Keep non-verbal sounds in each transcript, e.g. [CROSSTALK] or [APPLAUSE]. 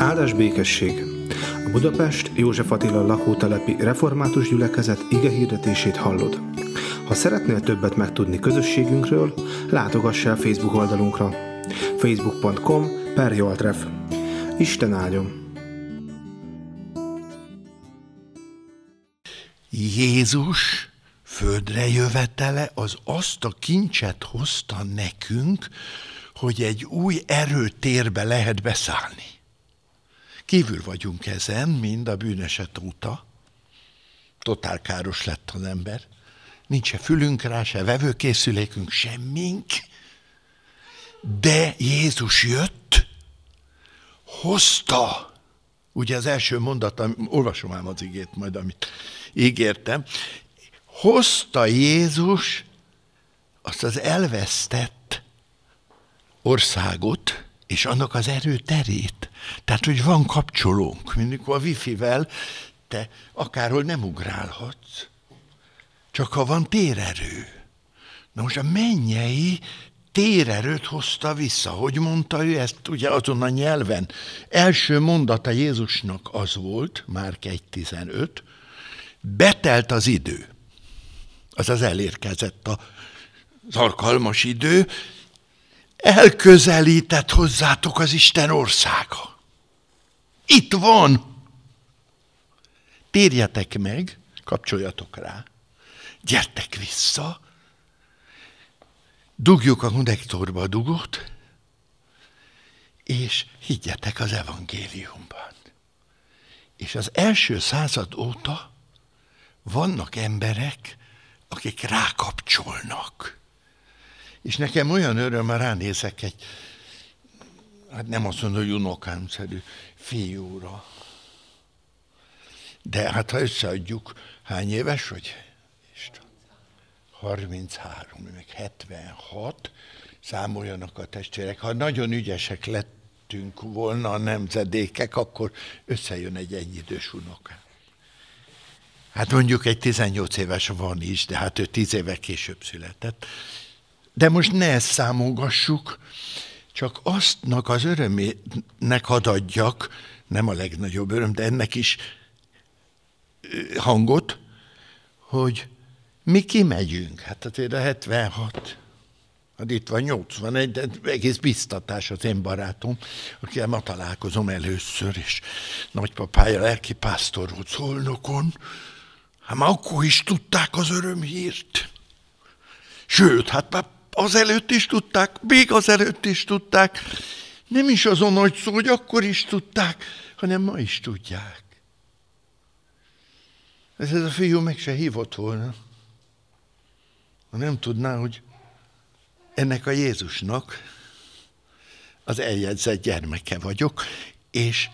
Áldás békesség! A Budapest József Attila lakótelepi református gyülekezet ige hirdetését hallod. Ha szeretnél többet megtudni közösségünkről, látogass el Facebook oldalunkra facebook.com per Joltref. Isten áldjon! Jézus földre jövetele az azt a kincset hozta nekünk, hogy egy új erőtérbe lehet beszállni. Kívül vagyunk ezen, mind a bűneset óta. Totál káros lett az ember. Nincs se fülünk rá, se vevőkészülékünk, semmink. De Jézus jött, hozta. Ugye az első mondat, olvasom ám az igét majd, amit ígértem. Hozta Jézus azt az elvesztett országot, és annak az erőterét. Tehát, hogy van kapcsolónk, mindig a wifi-vel te akárhol nem ugrálhatsz. Csak ha van térerő. Na most a mennyei térerőt hozta vissza. Hogy mondta ő ezt ugye azon a nyelven? Első mondata Jézusnak az volt, Márk 1.15, betelt az idő. Azaz elérkezett az alkalmas idő, elközelített hozzátok az Isten országa. Itt van. Térjetek meg, kapcsoljatok rá, gyertek vissza, dugjuk a konnektorba a dugót, és higgyetek az evangéliumban. És az első század óta vannak emberek, akik rákapcsolnak. És nekem olyan öröm, már ránézek egy, hát nem azt mondom, hogy unokámszerű fiúra. De hát ha összeadjuk, hány éves vagy? 33, meg 76, számoljanak a testvérek. Ha nagyon ügyesek lettünk volna a nemzedékek, akkor összejön egy egyidős unokám. Hát mondjuk egy 18 éves van is, de hát ő 10 éve később született. De most ne ezt számolgassuk, csak aztnak az örömének hadd adjak, nem a legnagyobb öröm, de ennek is hangot, hogy mi kimegyünk. Hát azért a 76, hát itt van 81, de egész biztatás az én barátom, akivel ma találkozom először, és nagypapája lelki pásztor volt szolnokon, hát már akkor is tudták az örömhírt. Sőt, hát már azelőtt is tudták, még azelőtt is tudták. Nem is azon nagy szó, hogy akkor is tudták, hanem ma is tudják. Ez, ez a fiú meg se hívott volna. Ha nem tudná, hogy ennek a Jézusnak az eljegyzett gyermeke vagyok, és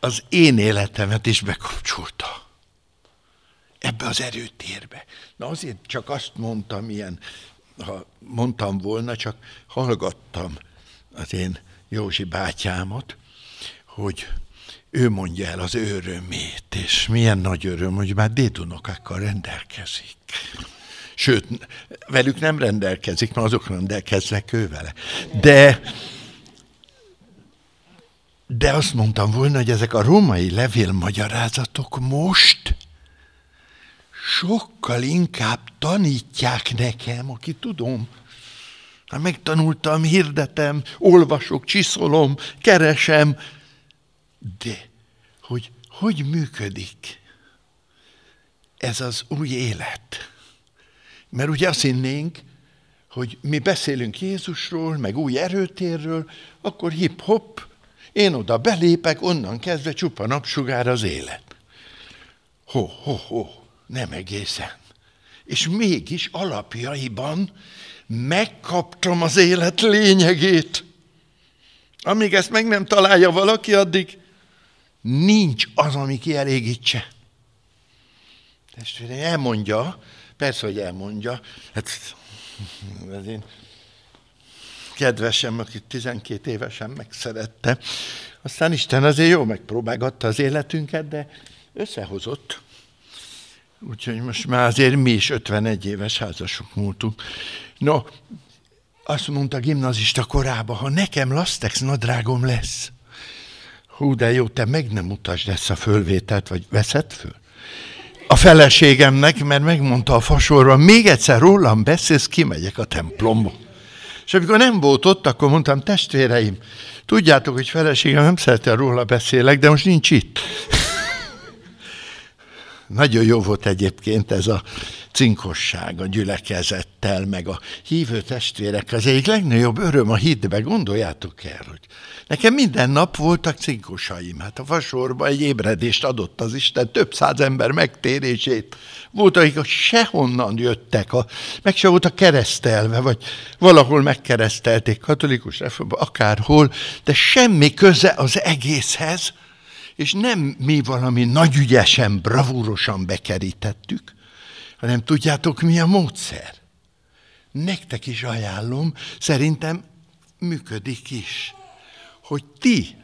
az én életemet is bekapcsolta ebbe az erőtérbe. Na azért csak azt mondtam ilyen, ha mondtam volna, csak hallgattam az én Józsi bátyámat, hogy ő mondja el az örömét, és milyen nagy öröm, hogy már dédunokákkal rendelkezik. Sőt, velük nem rendelkezik, mert azok rendelkeznek ő vele. De, de azt mondtam volna, hogy ezek a római levélmagyarázatok most sokkal inkább tanítják nekem, aki tudom. Hát megtanultam, hirdetem, olvasok, csiszolom, keresem, de hogy hogy működik ez az új élet? Mert ugye azt hinnénk, hogy mi beszélünk Jézusról, meg új erőtérről, akkor hip-hop, én oda belépek, onnan kezdve csupa napsugár az élet. Ho, ho, ho, nem egészen. És mégis alapjaiban megkaptam az élet lényegét. Amíg ezt meg nem találja valaki, addig nincs az, ami kielégítse. Testvérem, elmondja, Persze, hogy elmondja. Hát az én kedvesem, aki 12 évesen megszerette. Aztán Isten azért jó megpróbálgatta az életünket, de összehozott. Úgyhogy most már azért mi is 51 éves házasok múltunk. No, azt mondta gimnazista korába, ha nekem lastex nadrágom lesz, Hú, de jó, te meg nem mutasd ezt a fölvételt, vagy veszed föl? A feleségemnek, mert megmondta a fasorban, még egyszer rólam beszélsz, kimegyek a templomba. És amikor nem volt ott, akkor mondtam, testvéreim, tudjátok, hogy feleségem nem szereti, róla beszélek, de most nincs itt. Nagyon jó volt egyébként ez a cinkosság a gyülekezettel, meg a hívő testvérek. Az egyik legnagyobb öröm a hitbe, gondoljátok el, hogy nekem minden nap voltak cinkosaim. Hát a fasorba egy ébredést adott az Isten, több száz ember megtérését. Volt, akik sehonnan jöttek, a, meg se voltak keresztelve, vagy valahol megkeresztelték, katolikus reformba, akárhol, de semmi köze az egészhez, és nem mi valami nagyügyesen, bravúrosan bekerítettük, hanem tudjátok, mi a módszer? Nektek is ajánlom, szerintem működik is, hogy ti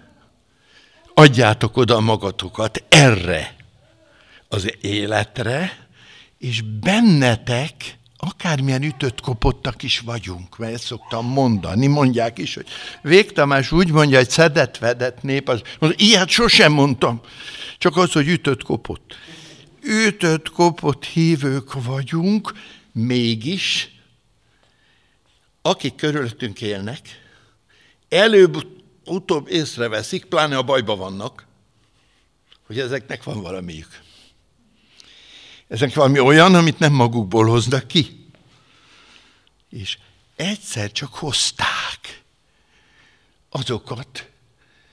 adjátok oda magatokat erre az életre, és bennetek akármilyen ütött kopottak is vagyunk, mert ezt szoktam mondani, mondják is, hogy Végtamás úgy mondja, hogy szedett, vedett nép, az, az ilyet sosem mondtam, csak az, hogy ütött kopott. Ütött kopott hívők vagyunk, mégis, akik körülöttünk élnek, előbb-utóbb észreveszik, pláne a bajba vannak, hogy ezeknek van valamiük. Ezek valami olyan, amit nem magukból hoznak ki. És egyszer csak hozták azokat,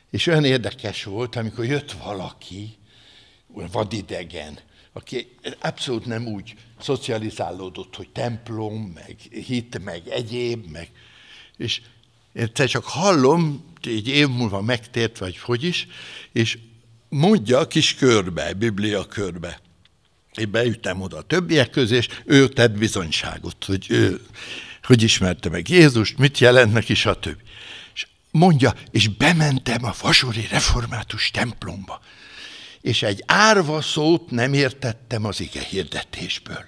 és olyan érdekes volt, amikor jött valaki, vadidegen, aki abszolút nem úgy szocializálódott, hogy templom, meg hit, meg egyéb, meg, és egyszer csak hallom, egy év múlva megtért, vagy hogy is, és mondja a kis körbe, Biblia körbe, én beütem oda a többiek közé, és ő tett bizonyságot, hogy ő, hogy ismerte meg Jézust, mit jelent neki, stb. És mondja, és bementem a Fasori Református templomba, és egy árva szót nem értettem az ige hirdetésből.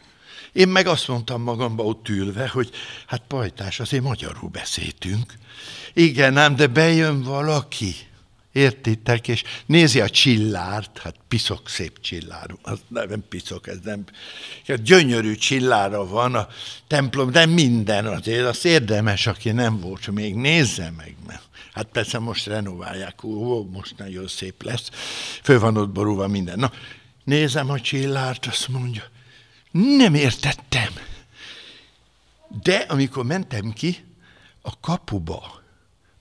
Én meg azt mondtam magamba ott ülve, hogy hát pajtás, azért magyarul beszéltünk. Igen, ám, de bejön valaki, Értitek? És nézi a csillárt, hát piszok szép csillár, az nem piszok, ez nem, gyönyörű csillára van a templom, de minden azért, az érdemes, aki nem volt, még nézze meg, mert hát persze most renoválják, ó, most nagyon szép lesz, fő van ott borulva minden. Na, nézem a csillárt, azt mondja, nem értettem. De amikor mentem ki a kapuba,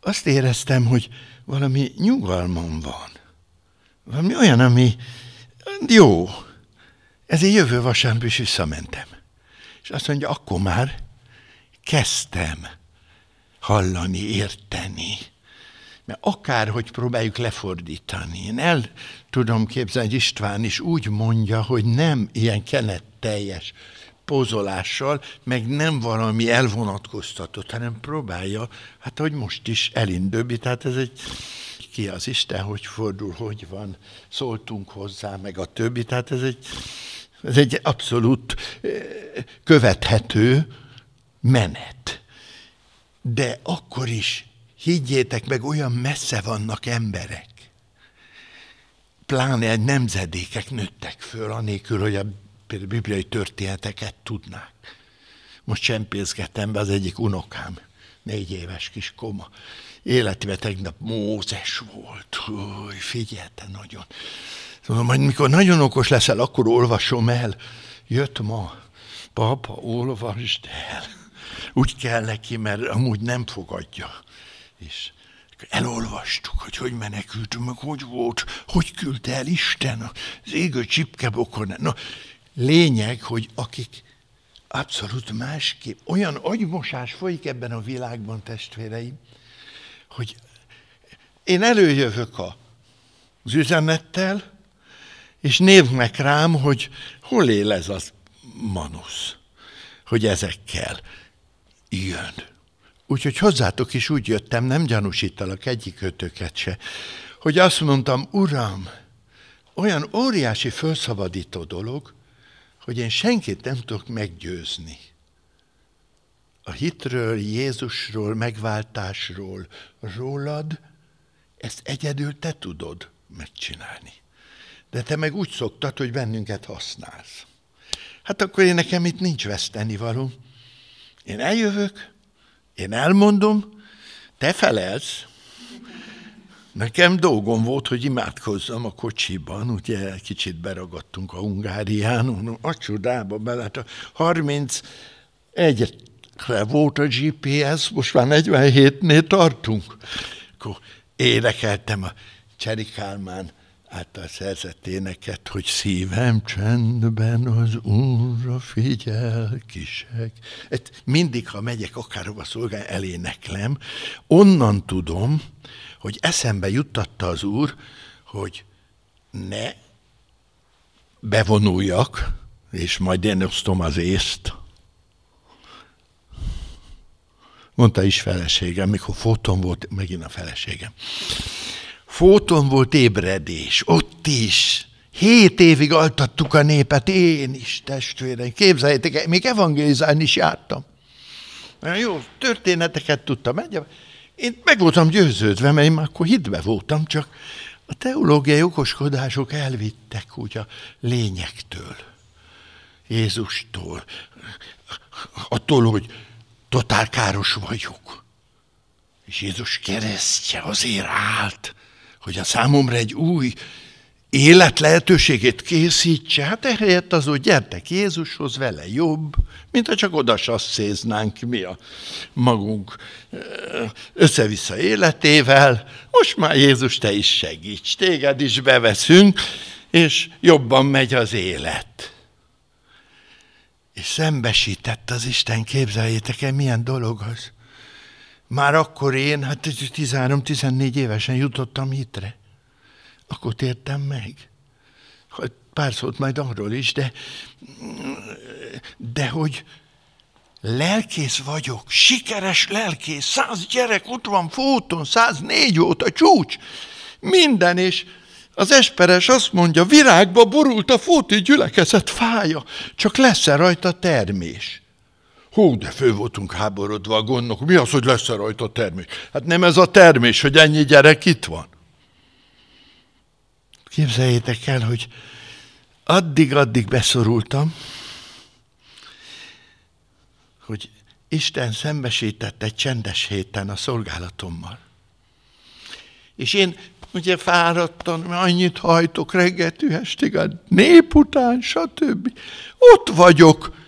azt éreztem, hogy valami nyugalmam van. Valami olyan, ami jó. Ezért jövő vasárnap is visszamentem. És azt mondja, akkor már kezdtem hallani, érteni. Mert akárhogy próbáljuk lefordítani, én el tudom képzelni, hogy István is úgy mondja, hogy nem ilyen kenet teljes pózolással, meg nem valami elvonatkoztatott, hanem próbálja, hát hogy most is elindöbbi, tehát ez egy ki az Isten, hogy fordul, hogy van, szóltunk hozzá, meg a többi, tehát ez egy, ez egy abszolút eh, követhető menet. De akkor is, higgyétek meg, olyan messze vannak emberek, pláne egy nemzedékek nőttek föl, anélkül, hogy a például bibliai történeteket tudnák. Most csempészgetem be az egyik unokám, négy éves kis koma. Életében tegnap Mózes volt. Húj, figyelte nagyon. Szóval majd mikor nagyon okos leszel, akkor olvasom el. Jött ma, papa, olvasd el. Úgy kell neki, mert amúgy nem fogadja. És elolvastuk, hogy hogy menekültünk, meg hogy volt, hogy küldte el Isten az égő csipkebokon. Na, lényeg, hogy akik abszolút másképp, olyan agymosás folyik ebben a világban, testvéreim, hogy én előjövök a, az üzenettel, és néznek rám, hogy hol él ez az manusz, hogy ezekkel jön. Úgyhogy hozzátok is úgy jöttem, nem gyanúsítalak egyik ötöket se, hogy azt mondtam, Uram, olyan óriási felszabadító dolog, hogy én senkit nem tudok meggyőzni. A hitről, Jézusról, megváltásról, rólad ezt egyedül te tudod megcsinálni. De te meg úgy szoktad, hogy bennünket használsz. Hát akkor én nekem itt nincs veszteni való. Én eljövök, én elmondom, te felelsz. Nekem dolgom volt, hogy imádkozzam a kocsiban, ugye kicsit beragadtunk a Hungárián, a csodába bele, hát a 31-re volt a GPS, most már 47-nél tartunk. Akkor énekeltem a Cseri Kálmán által szerzett éneket, hogy szívem csendben az Úrra figyel kisek. Et mindig, ha megyek akárhova szolgálni, eléneklem, onnan tudom, hogy eszembe juttatta az Úr, hogy ne bevonuljak, és majd én osztom az észt. Mondta is feleségem, mikor foton volt, megint a feleségem. Fóton volt ébredés, ott is. Hét évig altattuk a népet, én is, testvéreim. Képzeljétek, még evangélizálni is jártam. Nagyon jó történeteket tudtam. Én meg voltam győződve, mert én már akkor hitbe voltam, csak a teológiai okoskodások elvittek úgy a lényektől, Jézustól, attól, hogy totál káros vagyok. És Jézus keresztje azért állt, hogy a számomra egy új élet lehetőségét készítse, hát ehelyett az, hogy gyertek Jézushoz, vele jobb, mint ha csak oda sasszéznánk mi a magunk össze-vissza életével. Most már Jézus, te is segíts, téged is beveszünk, és jobban megy az élet. És szembesített az Isten, képzeljétek el, milyen dolog az. Már akkor én, hát 13-14 évesen jutottam hitre. Akkor tértem meg. Pár szót majd arról is, de, de hogy lelkész vagyok, sikeres lelkész, száz gyerek ott van fóton, 104 volt a csúcs, minden, és az esperes azt mondja, virágba borult a fóti gyülekezet fája, csak lesz-e rajta termés? Hú, de fő voltunk háborodva a gondok. Mi az, hogy lesz -e rajta termés? Hát nem ez a termés, hogy ennyi gyerek itt van. Képzeljétek el, hogy addig-addig beszorultam, hogy Isten szembesített egy csendes héten a szolgálatommal. És én ugye fáradtam, annyit hajtok reggeltű estig, a nép után, stb. Ott vagyok,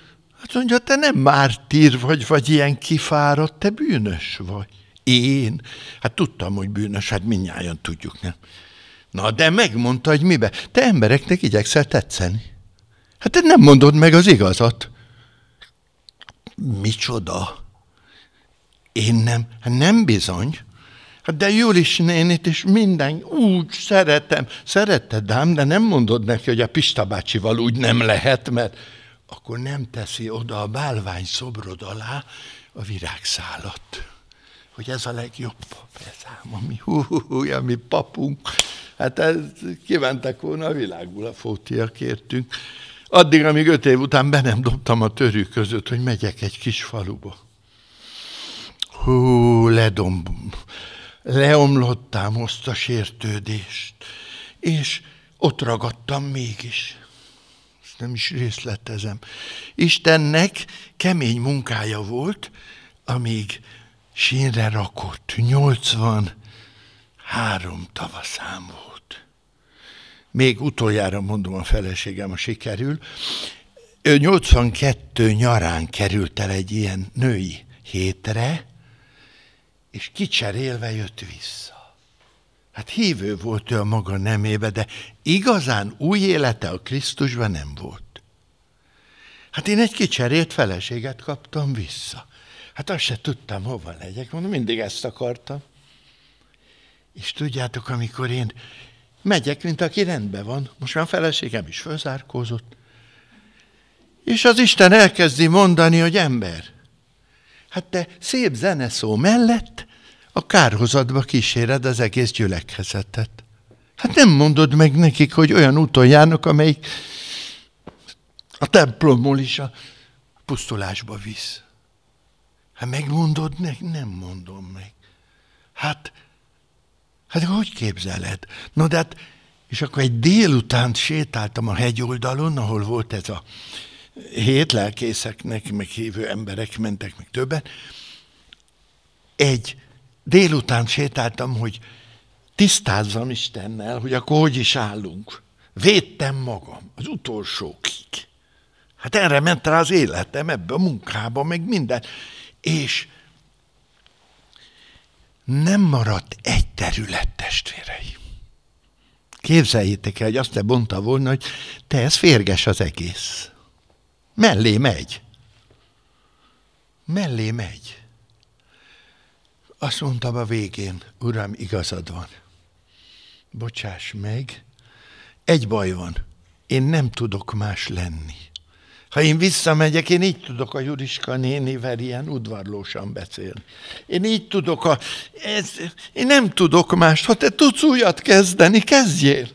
Hát mondja, te nem mártír vagy, vagy ilyen kifáradt, te bűnös vagy. Én? Hát tudtam, hogy bűnös, hát minnyáján tudjuk, nem? Na, de megmondta, hogy mibe. Te embereknek igyekszel tetszeni. Hát te nem mondod meg az igazat. Micsoda? Én nem? Hát nem bizony. Hát de Julis nénit is minden úgy szeretem. Szeretted ám, de nem mondod neki, hogy a Pista bácsival úgy nem lehet, mert akkor nem teszi oda a bálvány szobrod alá a virágszálat. Hogy ez a legjobb pap, ez ám, ami, hú, hú, hú, ami papunk. Hát ez, kimentek volna a világból a fótiak kértünk. Addig, amíg öt év után be nem dobtam a törű között, hogy megyek egy kis faluba. Hú, ledom, leomlottam azt a sértődést, és ott ragadtam mégis nem is részletezem. Istennek kemény munkája volt, amíg sínre rakott. 83 tavaszám volt. Még utoljára mondom a feleségem, a sikerül. Ő 82 nyarán került el egy ilyen női hétre, és kicserélve jött vissza. Hát hívő volt ő a maga nemébe, de igazán új élete a Krisztusban nem volt. Hát én egy kicserélt feleséget kaptam vissza. Hát azt se tudtam, hova legyek. Mondom, mindig ezt akartam. És tudjátok, amikor én megyek, mint aki rendben van, most már a feleségem is fölzárkózott, és az Isten elkezdi mondani, hogy ember, hát te szép zeneszó mellett a kárhozatba kíséred az egész gyülekezetet. Hát nem mondod meg nekik, hogy olyan úton járnak, amelyik a templomból is a pusztulásba visz. Hát megmondod meg? Nem mondom meg. Hát, Hát hogy képzeled? No, de hát, és akkor egy délután sétáltam a hegyoldalon, ahol volt ez a hét lelkészeknek, meg hívő emberek mentek, meg többen. Egy délután sétáltam, hogy tisztázzam Istennel, hogy akkor hogy is állunk. Védtem magam az utolsókig. Hát erre ment rá az életem, ebbe a munkába, meg minden. És nem maradt egy terület, testvérei. Képzeljétek el, hogy azt te mondta volna, hogy te ez férges az egész. Mellé megy. Mellé megy. Azt mondtam a végén, Uram, igazad van. Bocsáss meg, egy baj van, én nem tudok más lenni. Ha én visszamegyek, én így tudok a Juriska nénivel ilyen udvarlósan beszélni. Én így tudok a... Ez, én nem tudok mást. Ha te tudsz újat kezdeni, kezdjél.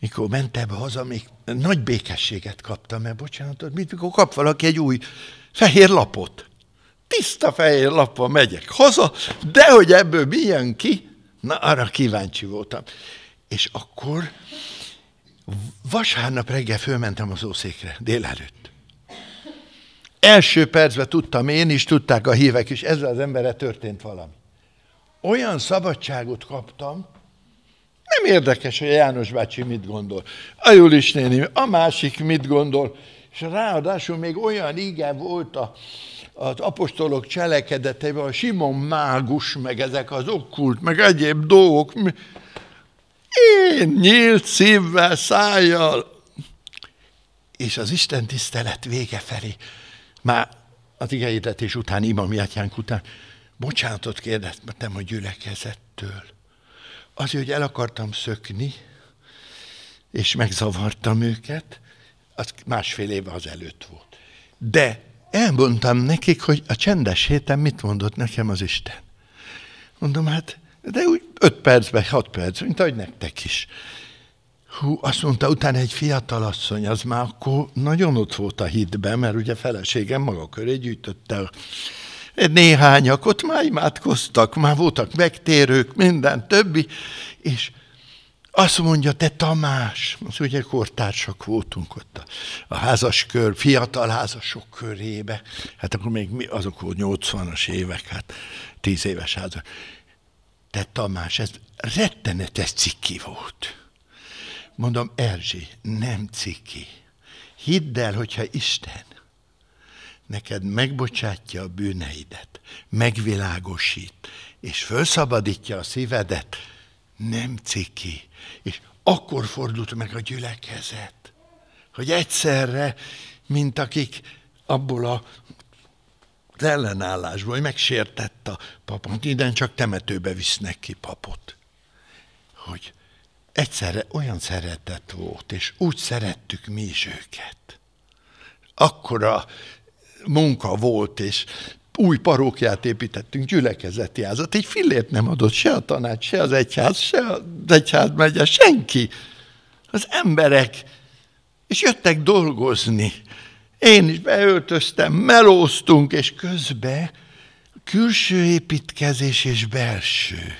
Mikor mentem haza, még nagy békességet kaptam, mert bocsánat, mit, mikor kap valaki egy új fehér lapot. Tiszta fehér lapon megyek haza, de hogy ebből mi jön ki, na arra kíváncsi voltam. És akkor vasárnap reggel fölmentem az ószékre, délelőtt. Első percben tudtam én is, tudták a hívek is, ezzel az emberre történt valami. Olyan szabadságot kaptam, nem érdekes, hogy János bácsi mit gondol. A Julis néni, a másik mit gondol. És ráadásul még olyan ige volt a, az apostolok cselekedeteiben, a Simon mágus, meg ezek az okkult, meg egyéb dolgok. Én nyílt szívvel, szájjal. És az Isten tisztelet vége felé, már az igényedetés után, imami atyánk után, bocsánatot kérdeztem a gyülekezettől. Azért, hogy el akartam szökni, és megzavartam őket, az másfél éve az előtt volt. De elmondtam nekik, hogy a csendes héten mit mondott nekem az Isten. Mondom, hát, de úgy öt percben, hat perc, mint ahogy nektek is. Hú, azt mondta, utána egy fiatal asszony, az már akkor nagyon ott volt a hitben, mert ugye feleségem maga köré gyűjtötte néhányak, ott már imádkoztak, már voltak megtérők, minden többi, és azt mondja, te Tamás, az ugye kortársak voltunk ott a, a házas kör, fiatal házasok körébe, hát akkor még mi, azok volt 80-as évek, hát 10 éves házas. Te Tamás, ez rettenetes ciki volt. Mondom, Erzsi, nem ciki. Hidd el, hogyha Isten neked megbocsátja a bűneidet, megvilágosít, és felszabadítja a szívedet, nem ciki. És akkor fordult meg a gyülekezet, hogy egyszerre, mint akik abból a az ellenállásból, hogy megsértett a papot, innen csak temetőbe visznek ki papot. Hogy egyszerre olyan szeretet volt, és úgy szerettük mi is őket. Akkora munka volt, és új parókját építettünk, gyülekezeti házat. Egy fillért nem adott se a tanács, se az egyház, se az egyház megye, senki. Az emberek, és jöttek dolgozni. Én is beöltöztem, melóztunk, és közben külső építkezés és belső.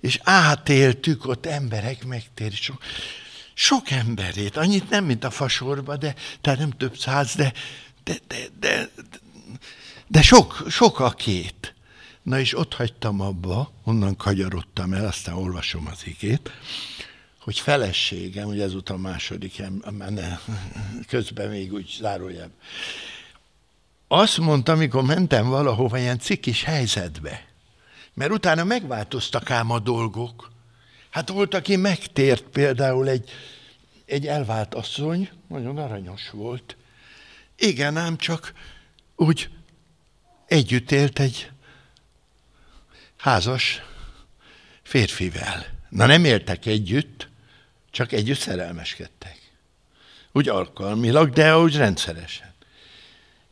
És átéltük ott emberek megtérés. Sok, sok emberét, annyit nem, mint a fasorba, de, tehát nem több száz, de, de, de, de, de sok, sok a két. Na és ott hagytam abba, onnan kagyarodtam el, aztán olvasom az igét, hogy feleségem, ugye ezúttal második, ne, [LAUGHS] közben még úgy zárójában. Azt mondta, amikor mentem valahova ilyen cikis helyzetbe, mert utána megváltoztak ám a dolgok. Hát volt, aki megtért például egy, egy elvált asszony, nagyon aranyos volt. Igen, ám csak úgy együtt élt egy házas férfivel. Na nem éltek együtt, csak együtt szerelmeskedtek. Úgy alkalmilag, de úgy rendszeresen.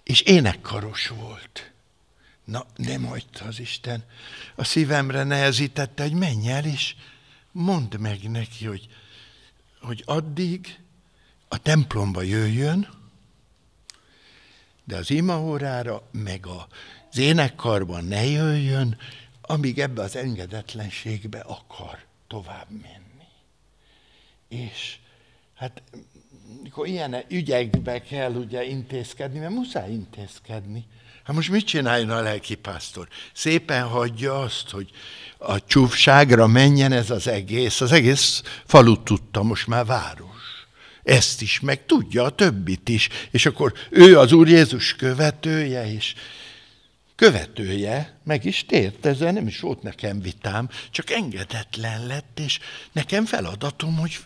És énekkaros volt. Na, nem hagyta az Isten. A szívemre nehezítette, hogy menj el, és mondd meg neki, hogy, hogy addig a templomba jöjjön, de az imaórára, meg az énekkarban ne jöjjön, amíg ebbe az engedetlenségbe akar tovább menni. És hát mikor ilyen ügyekbe kell ugye intézkedni, mert muszáj intézkedni. Hát most mit csináljon a lelkipásztor? Szépen hagyja azt, hogy a csúfságra menjen ez az egész. Az egész falut tudta, most már város. Ezt is, meg tudja a többit is. És akkor ő az Úr Jézus követője, és követője, meg is tért, ezzel nem is volt nekem vitám, csak engedetlen lett, és nekem feladatom, hogy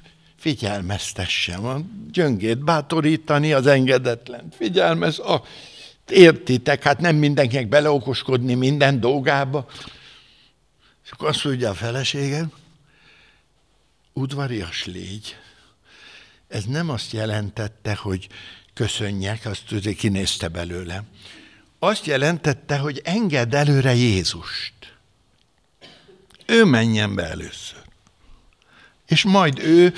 figyelmeztessem, a gyöngét bátorítani, az engedetlen. Figyelmez, a, értitek, hát nem mindenkinek beleokoskodni minden dolgába. És akkor azt mondja a feleségem, udvarias légy. Ez nem azt jelentette, hogy köszönjek, azt tudja, kinézte belőle. Azt jelentette, hogy engedd előre Jézust. Ő menjen be először és majd ő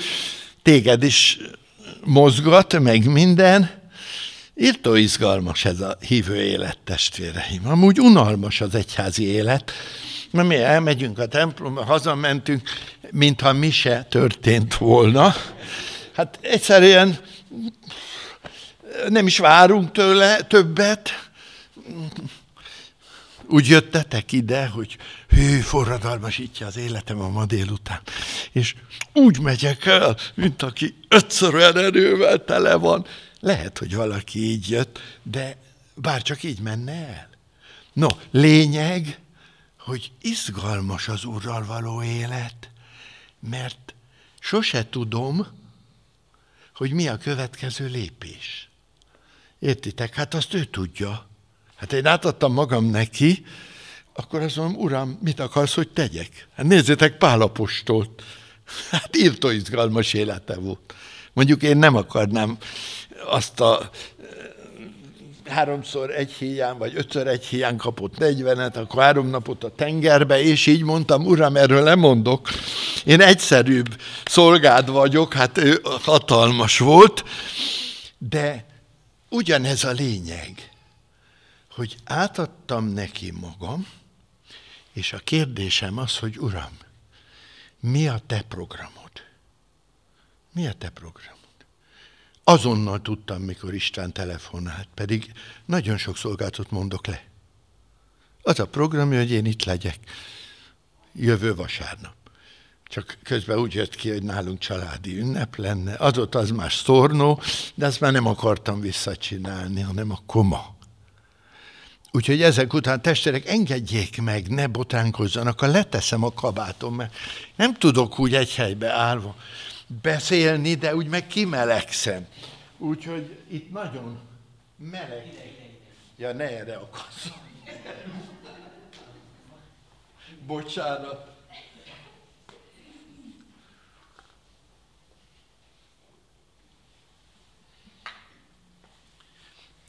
téged is mozgat, meg minden. Írtó izgalmas ez a hívő élet, testvéreim. Amúgy unalmas az egyházi élet, mert mi elmegyünk a templomba, hazamentünk, mintha mi se történt volna. Hát egyszerűen nem is várunk tőle többet, úgy jöttetek ide, hogy hű, forradalmasítja az életem a ma délután. És úgy megyek el, mint aki ötször olyan erővel tele van. Lehet, hogy valaki így jött, de bár csak így menne el. No, lényeg, hogy izgalmas az Úrral való élet, mert sose tudom, hogy mi a következő lépés. Értitek? Hát azt ő tudja. Hát én átadtam magam neki, akkor azt mondom, uram, mit akarsz, hogy tegyek? Hát nézzétek Pálapostolt. Hát írtó izgalmas élete volt. Mondjuk én nem akarnám azt a eh, háromszor egy hiány, vagy ötször egy hiány kapott negyvenet, akkor három napot a tengerbe, és így mondtam, uram, erről lemondok. Én egyszerűbb szolgád vagyok, hát ő hatalmas volt, de ugyanez a lényeg hogy átadtam neki magam, és a kérdésem az, hogy Uram, mi a te programod? Mi a te programod? Azonnal tudtam, mikor István telefonált, pedig nagyon sok szolgáltat mondok le. Az a programja, hogy én itt legyek jövő vasárnap. Csak közben úgy jött ki, hogy nálunk családi ünnep lenne. Adott az más sztornó, de azt már nem akartam visszacsinálni, hanem a koma. Úgyhogy ezek után testvérek, engedjék meg, ne botánkozzanak, ha leteszem a kabátom, mert nem tudok úgy egy helybe állva beszélni, de úgy meg kimelegszem. Úgyhogy itt nagyon meleg. Ja, ne erre akarsz. Bocsánat.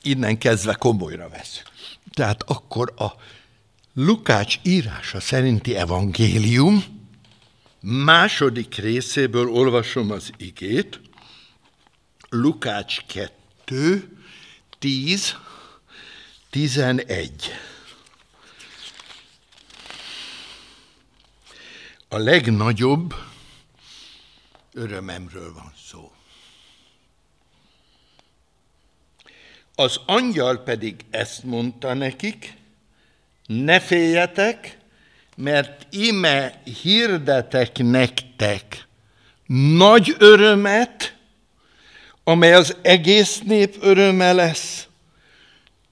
Innen kezdve komolyra veszük. Tehát akkor a Lukács írása szerinti evangélium második részéből olvasom az igét, Lukács 2, 10, 11. A legnagyobb örömemről van szó. Az angyal pedig ezt mondta nekik, ne féljetek, mert ime hirdetek nektek nagy örömet, amely az egész nép öröme lesz.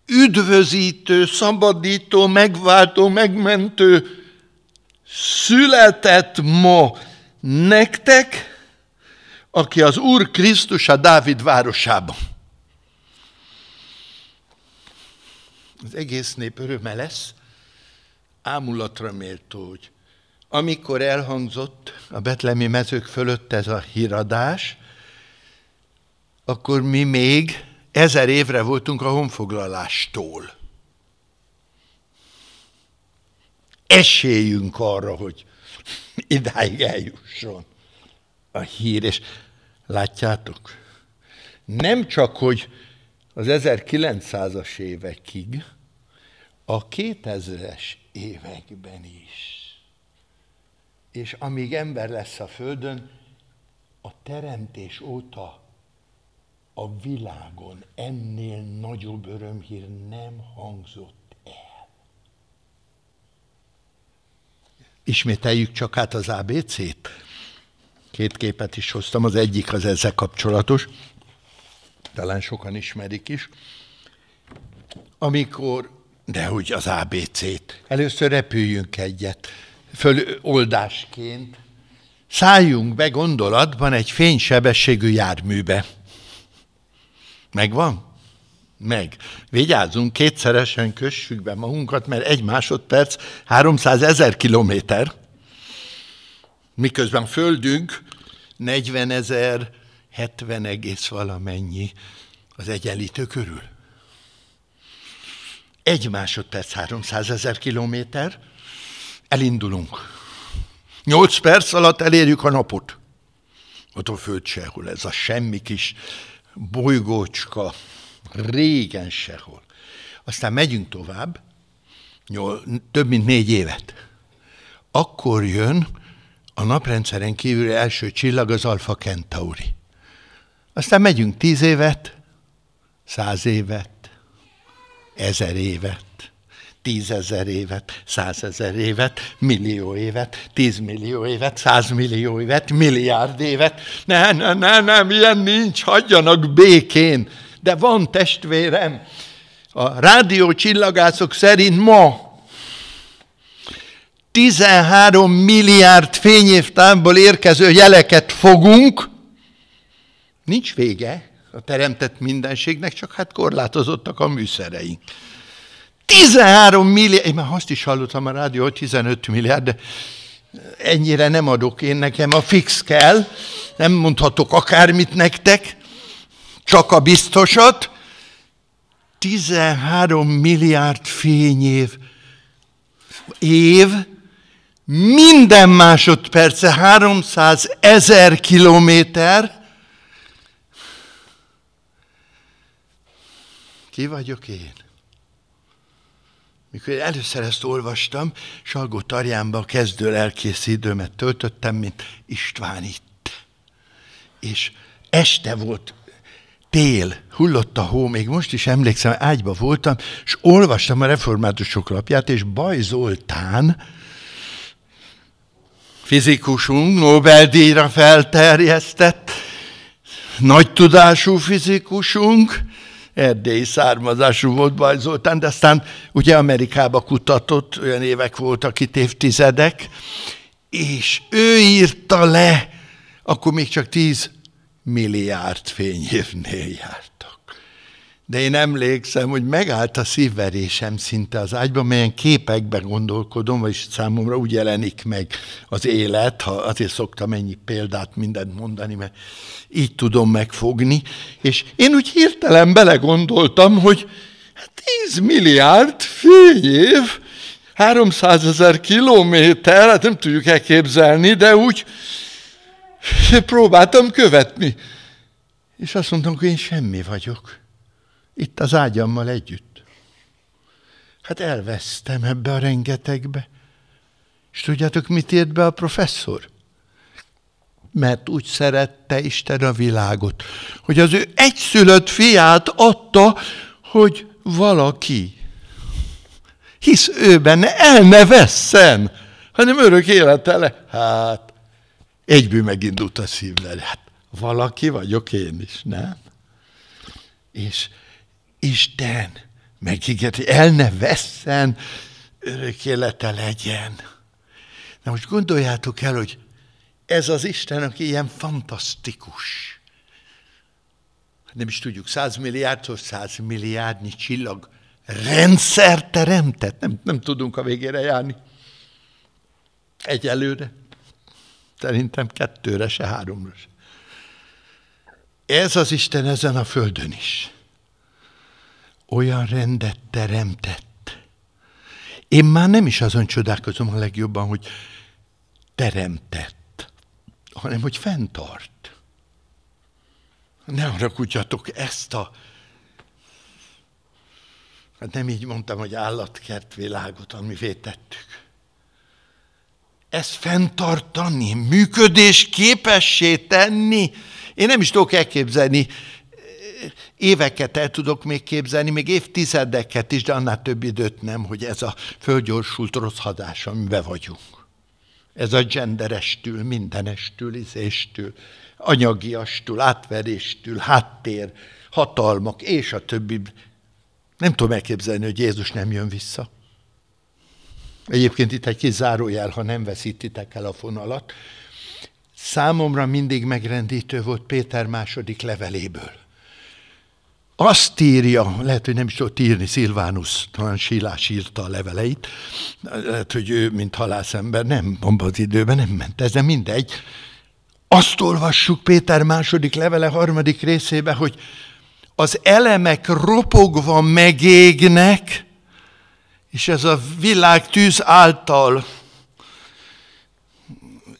Üdvözítő, szabadító, megváltó, megmentő született ma nektek, aki az Úr Krisztus a Dávid városában. Az egész nép öröme lesz, ámulatra méltó, hogy amikor elhangzott a betlemi mezők fölött ez a híradás, akkor mi még ezer évre voltunk a honfoglalástól. Esélyünk arra, hogy idáig eljusson a hír, és látjátok, nem csak, hogy az 1900-as évekig, a 2000-es években is. És amíg ember lesz a Földön, a teremtés óta a világon ennél nagyobb örömhír nem hangzott el. Ismételjük csak át az ABC-t. Két képet is hoztam, az egyik az ezzel kapcsolatos, talán sokan ismerik is. Amikor, de hogy az ABC-t, először repüljünk egyet, föloldásként, szálljunk be gondolatban egy fénysebességű járműbe. Megvan? Meg. Vigyázzunk, kétszeresen kössük be magunkat, mert egy másodperc 300 ezer kilométer, miközben földünk 40 ezer, 70 egész valamennyi az egyenlítő körül. Egy másodperc 300 ezer kilométer, elindulunk. Nyolc perc alatt elérjük a napot. Ott a föld sehol, ez a semmi kis bolygócska, régen sehol. Aztán megyünk tovább, nyol, több mint négy évet. Akkor jön a naprendszeren kívül első csillag az Alfa Centauri. Aztán megyünk tíz évet, száz évet, ezer évet, tízezer évet, százezer évet, millió évet, tízmillió évet, százmillió évet, milliárd évet. Ne, ne, ne, nem, ilyen nincs, hagyjanak békén. De van testvérem. A rádió csillagászok szerint ma 13 milliárd fényévtávból érkező jeleket fogunk, nincs vége a teremtett mindenségnek, csak hát korlátozottak a műszereink. 13 milliárd, én már azt is hallottam a rádió, hogy 15 milliárd, de ennyire nem adok én nekem, a fix kell, nem mondhatok akármit nektek, csak a biztosat. 13 milliárd fényév év, minden másodperce 300 ezer kilométer. Ki vagyok én? Mikor először ezt olvastam, Salgó Tarjánba kezdő lelkész időmet töltöttem, mint István itt. És este volt, tél, hullott a hó, még most is emlékszem, ágyba voltam, és olvastam a reformátusok lapját, és Baj Zoltán, fizikusunk, Nobel-díjra felterjesztett, nagy tudású fizikusunk, erdélyi származású volt Baj Zoltán, de aztán ugye Amerikába kutatott, olyan évek voltak itt évtizedek, és ő írta le, akkor még csak 10 milliárd fényévnél jártak. De én emlékszem, hogy megállt a szívverésem szinte az ágyban, melyen képekben gondolkodom, vagyis számomra úgy jelenik meg az élet, ha azért szoktam ennyi példát mindent mondani, mert így tudom megfogni, és én úgy hirtelen belegondoltam, hogy 10 hát milliárd fényév, 300 ezer kilométer, hát nem tudjuk elképzelni, de úgy próbáltam követni. És azt mondtam, hogy én semmi vagyok. Itt az ágyammal együtt. Hát elvesztem ebbe a rengetegbe. És tudjátok, mit írt be a professzor? Mert úgy szerette Isten a világot, hogy az ő egyszülött fiát adta, hogy valaki, hisz ő benne el ne vesszen, hanem örök életele. Hát, egyből megindult a szívvel. Hát, valaki vagyok én is, nem? És Isten megígért, hogy el ne vesszen, örök élete legyen. Na most gondoljátok el, hogy ez az Isten, aki ilyen fantasztikus. Nem is tudjuk, százmilliárdtól százmilliárdnyi csillag rendszer teremtett. Nem, nem tudunk a végére járni. Egyelőre. Szerintem kettőre se, háromra. Ez az Isten ezen a földön is olyan rendet teremtett. Én már nem is azon csodálkozom a legjobban, hogy teremtett, hanem hogy fenntart. Ne arra kutyatok ezt a Hát nem így mondtam, hogy állatkert világot, amivé tettük. Ezt fenntartani, működés képessé tenni. Én nem is tudok elképzelni, éveket el tudok még képzelni, még évtizedeket is, de annál több időt nem, hogy ez a fölgyorsult rossz hadás, amiben vagyunk. Ez a genderestül, mindenestül, izéstül, anyagiastül, átveréstül, háttér, hatalmak, és a többi. Nem tudom elképzelni, hogy Jézus nem jön vissza. Egyébként itt egy kis zárójel, ha nem veszítitek el a fonalat. Számomra mindig megrendítő volt Péter második leveléből. Azt írja, lehet, hogy nem is tudott írni, Szilvánus, talán Sílás írta a leveleit, lehet, hogy ő, mint halászember, nem, abban az időben nem ment ez, de mindegy. Azt olvassuk Péter második levele harmadik részébe, hogy az elemek ropogva megégnek, és ez a világ tűz által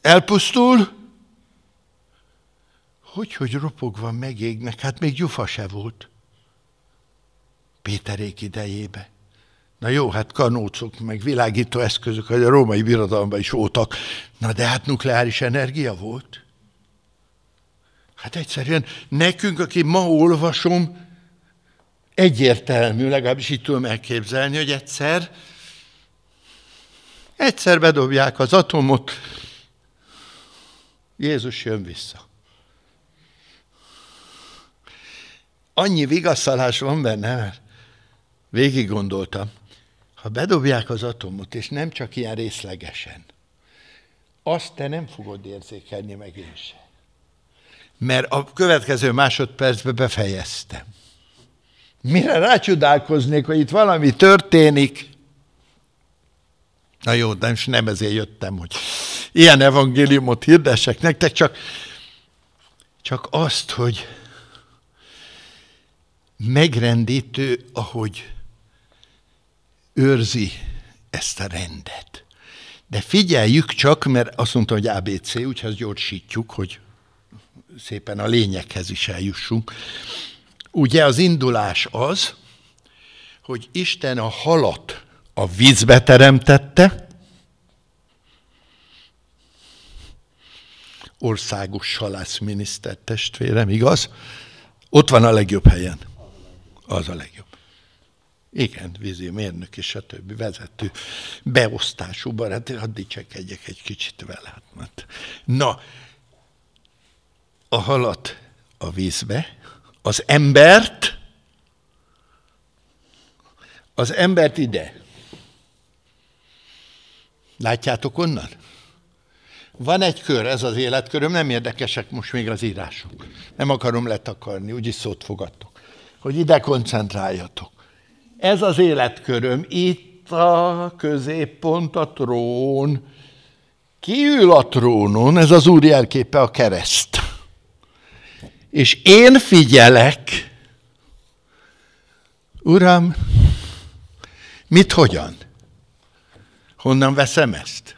elpusztul, hogy, hogy ropogva megégnek? Hát még gyufa se volt. Péterék idejébe. Na jó, hát kanócok, meg világító eszközök, hogy a római birodalomban is voltak. Na de hát nukleáris energia volt. Hát egyszerűen nekünk, aki ma olvasom, egyértelmű, legalábbis így tudom elképzelni, hogy egyszer, egyszer bedobják az atomot, Jézus jön vissza. Annyi vigasztalás van benne, mert végig gondoltam, ha bedobják az atomot, és nem csak ilyen részlegesen, azt te nem fogod érzékelni meg én sem. Mert a következő másodpercben befejeztem. Mire rácsodálkoznék, hogy itt valami történik, Na jó, de nem ezért jöttem, hogy ilyen evangéliumot hirdessek nektek, csak, csak azt, hogy megrendítő, ahogy őrzi ezt a rendet. De figyeljük csak, mert azt mondta, hogy ABC, úgyhogy gyorsítjuk, hogy szépen a lényeghez is eljussunk. Ugye az indulás az, hogy Isten a halat a vízbe teremtette, országos halászminiszter testvérem, igaz? Ott van a legjobb helyen. Az a legjobb. Igen, vízi mérnök és a többi vezető beosztású barát, hadd dicsekedjek egy kicsit vele. Hát. Na, a halat a vízbe, az embert, az embert ide. Látjátok onnan? Van egy kör, ez az életköröm, nem érdekesek most még az írások. Nem akarom letakarni, úgyis szót fogadtok. Hogy ide koncentráljatok. Ez az életköröm, itt a középpont a trón. Ki ül a trónon? Ez az úr jelképe a kereszt. És én figyelek, Uram, mit hogyan? Honnan veszem ezt?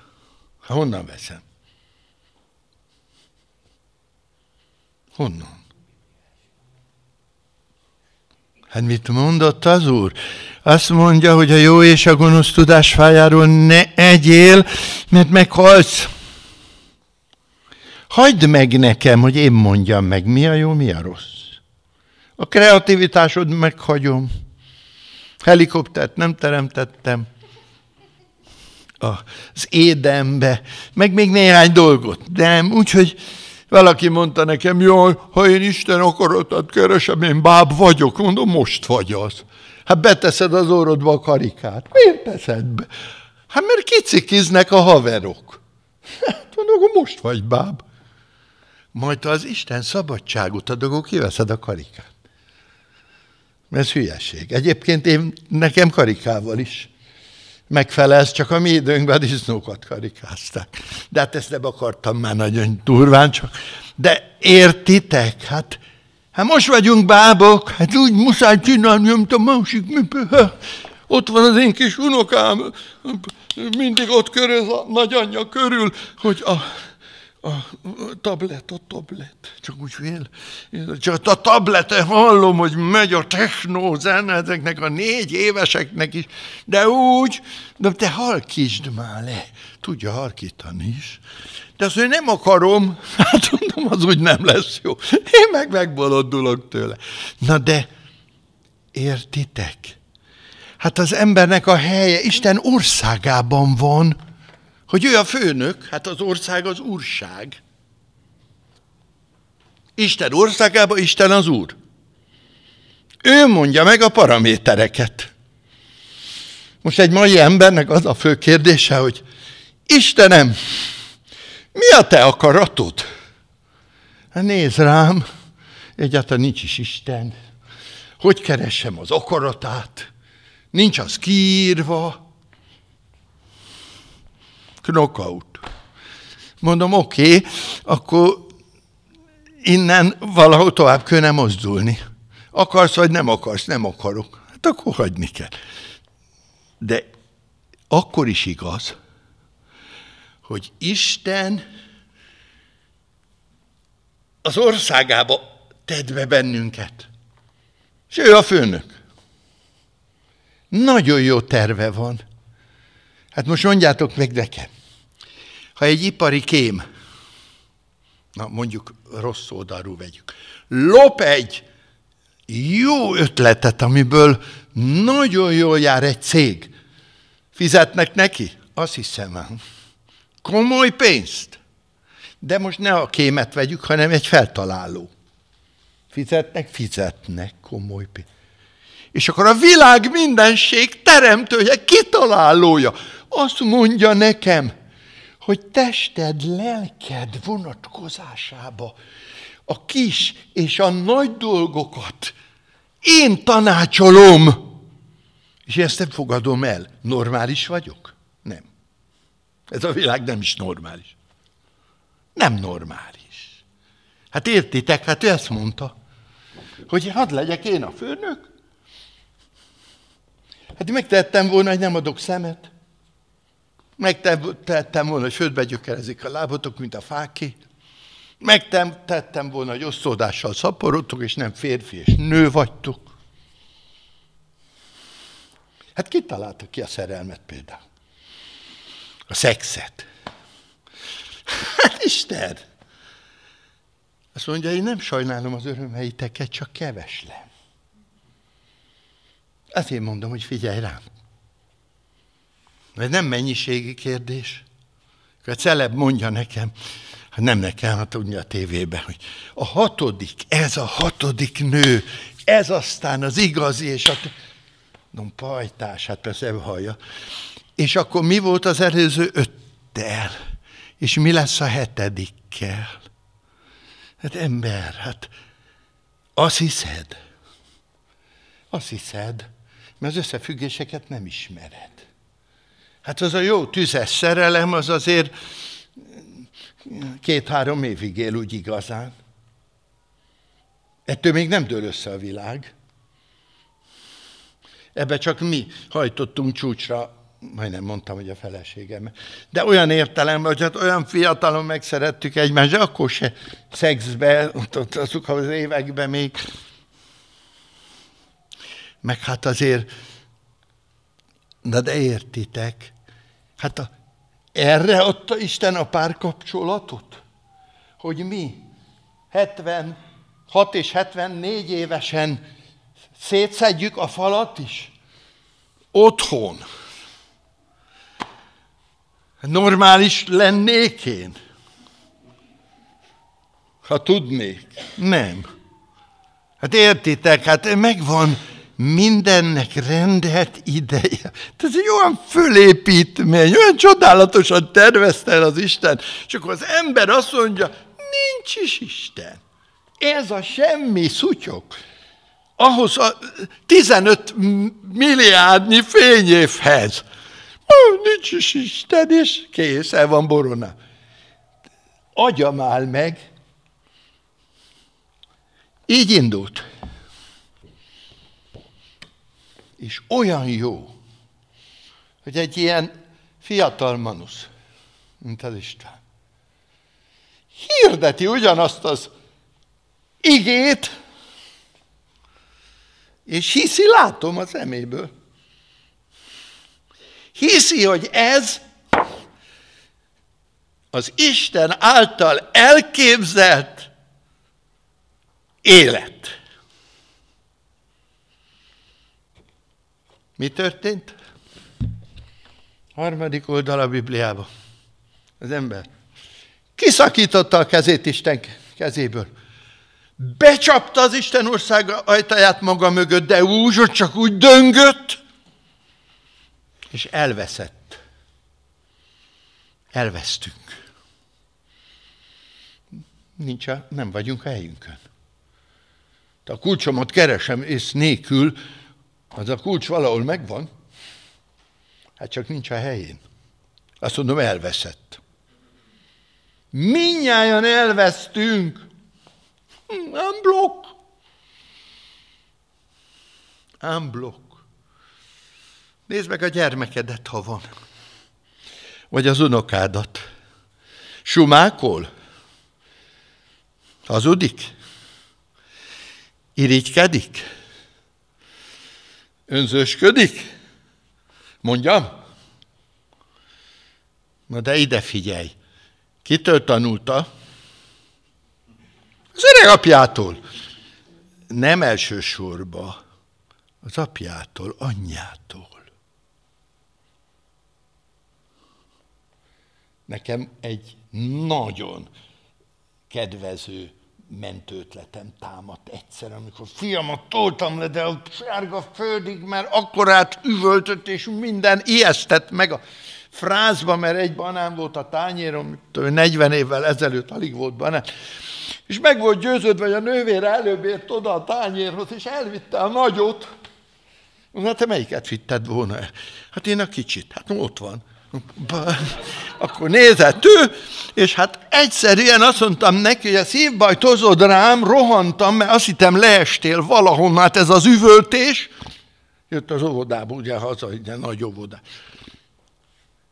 Honnan veszem? Honnan? Hát mit mondott az Úr? Azt mondja, hogy a jó és a gonosz tudás fájáról ne egyél, mert meghalsz. Hagyd meg nekem, hogy én mondjam meg, mi a jó, mi a rossz. A kreativitásod meghagyom. Helikoptert nem teremtettem. Az édembe, meg még néhány dolgot. De úgyhogy valaki mondta nekem, jaj, ha én Isten akaratát keresem, én báb vagyok. Mondom, most vagy az. Hát beteszed az orrodba a karikát. Miért teszed be? Hát mert kicikiznek a haverok. Hát mondom, most vagy báb. Majd az Isten szabadságot ad, akkor kiveszed a karikát. Ez hülyeség. Egyébként én, nekem karikával is megfelelsz, csak a mi időnkben disznókat karikázták. De hát ezt nem akartam már nagyon durván, csak. De értitek? Hát, hát most vagyunk bábok, hát úgy muszáj csinálni, mint a másik. Ott van az én kis unokám, mindig ott körül a nagyanyja körül, hogy a tablet, a tablet, csak úgy fél. Csak a tableten hallom, hogy megy a technó zene ezeknek a négy éveseknek is, de úgy, de te halkítsd már le. Tudja halkítani is. De azt mondja, nem akarom, [LAUGHS] hát mondom, az úgy nem lesz jó. Én meg megbolondulok tőle. Na de, értitek? Hát az embernek a helye Isten országában van, hogy ő a főnök, hát az ország az úrság. Isten országában Isten az úr. Ő mondja meg a paramétereket. Most egy mai embernek az a fő kérdése, hogy Istenem, mi a te akaratod? Hát nézd rám, egyáltalán nincs is Isten. Hogy keressem az akaratát? Nincs az kiírva. Knockout. Mondom, oké, okay, akkor innen valahol tovább kéne mozdulni. Akarsz, vagy nem akarsz? Nem akarok. Hát akkor hagyni kell. De akkor is igaz, hogy Isten az országába tedd be bennünket. És ő a főnök. Nagyon jó terve van. Hát most mondjátok meg nekem, ha egy ipari kém, na mondjuk rossz oldalról vegyük, lop egy jó ötletet, amiből nagyon jól jár egy cég, fizetnek neki? Azt hiszem, komoly pénzt. De most ne a kémet vegyük, hanem egy feltaláló. Fizetnek? Fizetnek komoly pénzt. És akkor a világ mindenség teremtője, kitalálója azt mondja nekem, hogy tested, lelked vonatkozásába a kis és a nagy dolgokat én tanácsolom, és ezt nem fogadom el. Normális vagyok? Nem. Ez a világ nem is normális. Nem normális. Hát értitek, hát ő ezt mondta, hogy hadd legyek én a főnök. Hát megtettem volna, hogy nem adok szemet. Megtettem volna, hogy földbe gyökerezik a lábotok, mint a fáké. Megtettem volna, hogy osztódással szaporodtok, és nem férfi és nő vagytok. Hát ki találta ki a szerelmet például? A szexet. Hát Isten! Azt mondja, én nem sajnálom az örömeiteket, csak keveslem. Azért mondom, hogy figyelj rám. Ez nem mennyiségi kérdés. A celeb mondja nekem, hát nem nekem, hát tudja a tévében, hogy a hatodik, ez a hatodik nő, ez aztán az igazi, és a... No, pajtás, hát persze hallja. És akkor mi volt az előző öttel? És mi lesz a hetedikkel? Hát ember, hát azt hiszed, azt hiszed, mert az összefüggéseket nem ismered. Hát az a jó tüzes szerelem, az azért két-három évig él úgy igazán. Ettől még nem dől össze a világ. Ebbe csak mi hajtottunk csúcsra, majdnem mondtam, hogy a feleségem. De olyan értelemben, hogy hát olyan fiatalon megszerettük egymást, de akkor se szexbe, azok az években még. Meg hát azért, na de értitek, Hát a, erre adta Isten a párkapcsolatot? Hogy mi 76 és 74 évesen szétszedjük a falat is? Otthon. Normális lennék én? Ha tudnék. Nem. Hát értitek, hát megvan mindennek rendelt ideje. Ez egy olyan fölépítmény, olyan csodálatosan tervezte el az Isten, és akkor az ember azt mondja, nincs is Isten. Ez a semmi szutyok. Ahhoz a 15 milliárdnyi fényévhez. Nincs is Isten, és kész, el van borona. Agyam áll meg. Így indult. És olyan jó, hogy egy ilyen fiatal manusz, mint az István, hirdeti ugyanazt az igét, és hiszi, látom a szeméből. Hiszi, hogy ez az Isten által elképzelt élet. Mi történt? Harmadik oldal a Bibliában. Az ember kiszakította a kezét Isten kezéből. Becsapta az Isten ország ajtaját maga mögött, de úgy, csak úgy döngött, és elveszett. Elvesztünk. Nincs a, nem vagyunk a helyünkön. A kulcsomat keresem, és nélkül, az a kulcs valahol megvan, hát csak nincs a helyén. Azt mondom, elveszett. Minnyáján elvesztünk. Unblock. Unblock. Nézd meg a gyermekedet, ha van. Vagy az unokádat. Sumákol? Hazudik? Irigykedik? Önzősködik? Mondjam? Na de ide figyelj. Kitől tanulta? Az öreg apjától. Nem elsősorban az apjától, anyjától. Nekem egy nagyon kedvező mentőtletem támadt egyszer, amikor fiamat toltam le, de a sárga földig, mert akkorát üvöltött, és minden ijesztett meg a frázba, mert egy banán volt a tányérom, 40 évvel ezelőtt alig volt banán, és meg volt győződve, hogy a nővér előbb ért oda a tányérhoz, és elvitte a nagyot. Na, te melyiket vitted volna? Hát én a kicsit. Hát ott van. Akkor nézett ő, és hát egyszerűen azt mondtam neki, hogy a szívbaj tozod rám, rohantam, mert azt hittem leestél valahonnan, hát ez az üvöltés. Jött az óvodába, ugye haza, ugye nagy óvodá.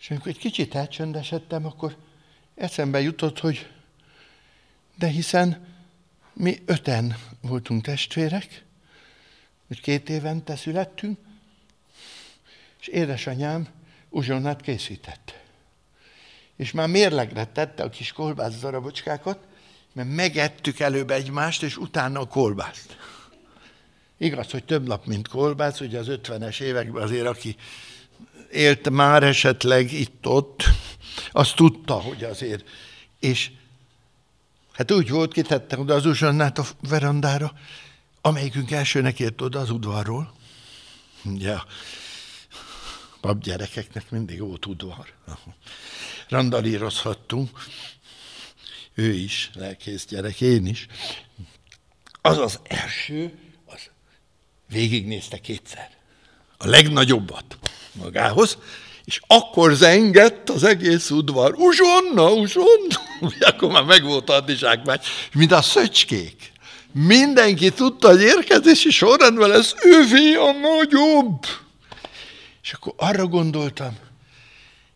És amikor egy kicsit elcsöndesedtem, akkor eszembe jutott, hogy de hiszen mi öten voltunk testvérek, hogy két évente születtünk, és édesanyám uzsonnát készített. És már mérlegre tette a kis kolbász darabocskákat, mert megettük előbb egymást, és utána a kolbászt. Igaz, hogy több nap, mint kolbász, ugye az 50-es években azért, aki élt már esetleg itt-ott, az tudta, hogy azért. És hát úgy volt, kitette oda az uzsonnát a verandára, amelyikünk elsőnek ért oda az udvarról. Ugye pap gyerekeknek mindig volt udvar. Randalírozhattunk. Ő is, lelkész gyerek, én is. Az az első, az végignézte kétszer. A legnagyobbat magához, és akkor zengett az egész udvar. Uzsonna, uzsonna! [LAUGHS] Akkor már megvolt a adizsákmány, mint a szöcskék. Mindenki tudta, hogy érkezési sorrendben lesz ővé a nagyobb. És akkor arra gondoltam,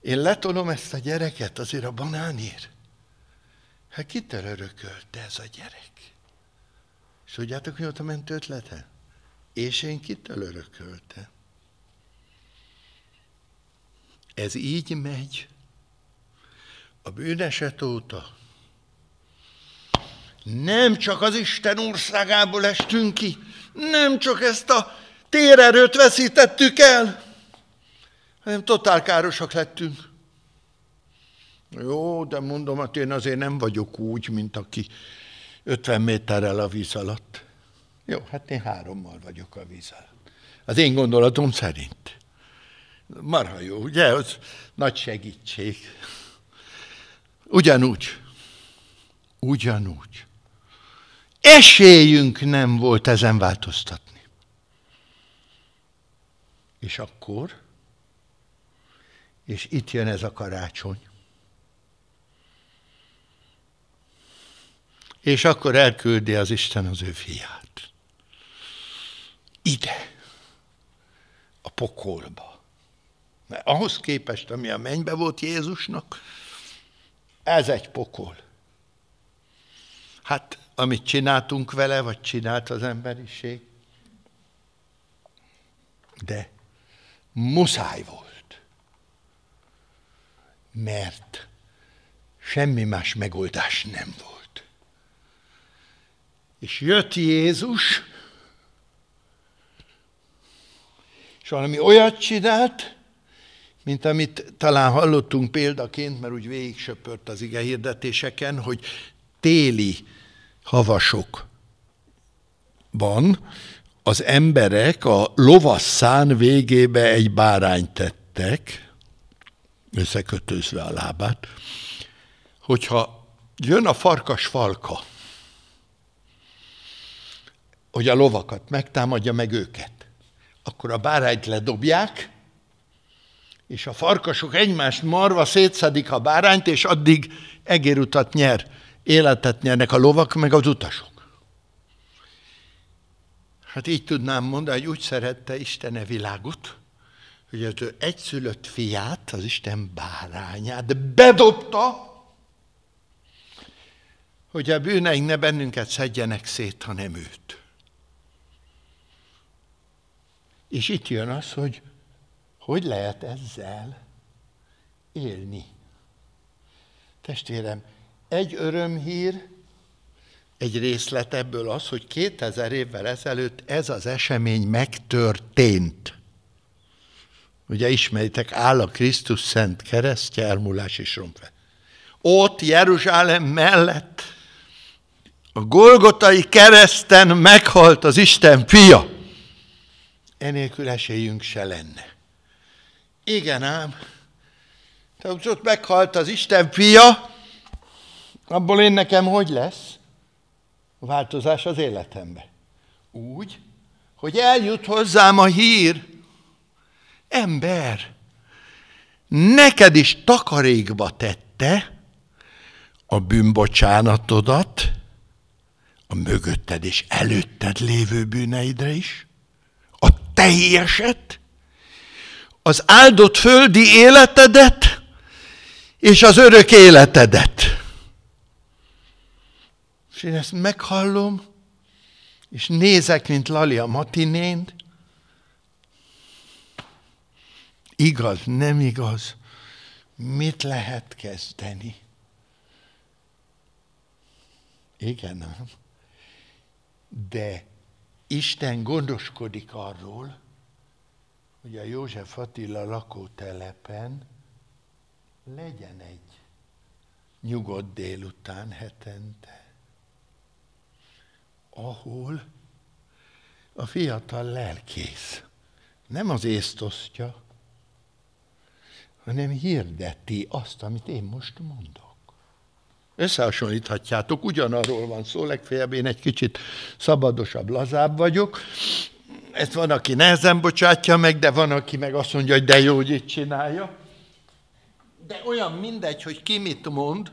én letolom ezt a gyereket azért a banánért. Hát kitől örökölte ez a gyerek? És tudjátok, hogy ott a ment ötlete? És én kitől örökölte? Ez így megy a bűneset óta. Nem csak az Isten országából estünk ki, nem csak ezt a térerőt veszítettük el, hanem totál károsak lettünk. Jó, de mondom, hát én azért nem vagyok úgy, mint aki 50 méterrel a víz alatt. Jó, hát én hárommal vagyok a víz alatt. Az én gondolatom szerint. Marha jó, ugye? Az nagy segítség. Ugyanúgy. Ugyanúgy. Esélyünk nem volt ezen változtatni. És akkor, és itt jön ez a karácsony, és akkor elküldi az Isten az ő fiát. Ide, a pokolba. Mert ahhoz képest, ami a mennybe volt Jézusnak, ez egy pokol. Hát, amit csináltunk vele, vagy csinált az emberiség. De muszáj volt. Mert semmi más megoldás nem volt. És jött Jézus, és valami olyat csinált, mint amit talán hallottunk példaként, mert úgy végig söpört az ige hirdetéseken, hogy téli havasokban az emberek a lovasszán végébe egy bárányt tettek, összekötözve a lábát, hogyha jön a farkas falka, hogy a lovakat megtámadja meg őket, akkor a bárányt ledobják, és a farkasok egymást marva szétszedik a bárányt, és addig egérutat nyer, életet nyernek a lovak, meg az utasok. Hát így tudnám mondani, hogy úgy szerette Isten a világot, hogy az ő egyszülött fiát, az Isten bárányát bedobta, hogy a bűneink ne bennünket szedjenek szét, hanem őt. És itt jön az, hogy hogy lehet ezzel élni. Testvérem, egy örömhír, egy részlet ebből az, hogy 2000 évvel ezelőtt ez az esemény megtörtént. Ugye ismeritek, áll a Krisztus szent keresztje, elmúlás és romfe. Ott Jeruzsálem mellett a Golgotai kereszten meghalt az Isten fia. Enélkül esélyünk se lenne. Igen ám. Tehát ott meghalt az Isten fia, abból én nekem hogy lesz? A változás az életembe. Úgy, hogy eljut hozzám a hír, ember, neked is takarékba tette a bűnbocsánatodat, a mögötted és előtted lévő bűneidre is, a teljeset, az áldott földi életedet és az örök életedet. És én ezt meghallom, és nézek, mint Lali a matinént. Igaz, nem igaz. Mit lehet kezdeni? Igen, nem? De Isten gondoskodik arról, hogy a József Attila lakótelepen legyen egy nyugodt délután hetente, ahol a fiatal lelkész nem az észt osztja, hanem hirdeti azt, amit én most mondok. Összehasonlíthatjátok, ugyanarról van szó, legfeljebb én egy kicsit szabadosabb, lazább vagyok, ezt van, aki nehezen bocsátja meg, de van, aki meg azt mondja, hogy de jó, hogy itt csinálja. De olyan mindegy, hogy ki mit mond,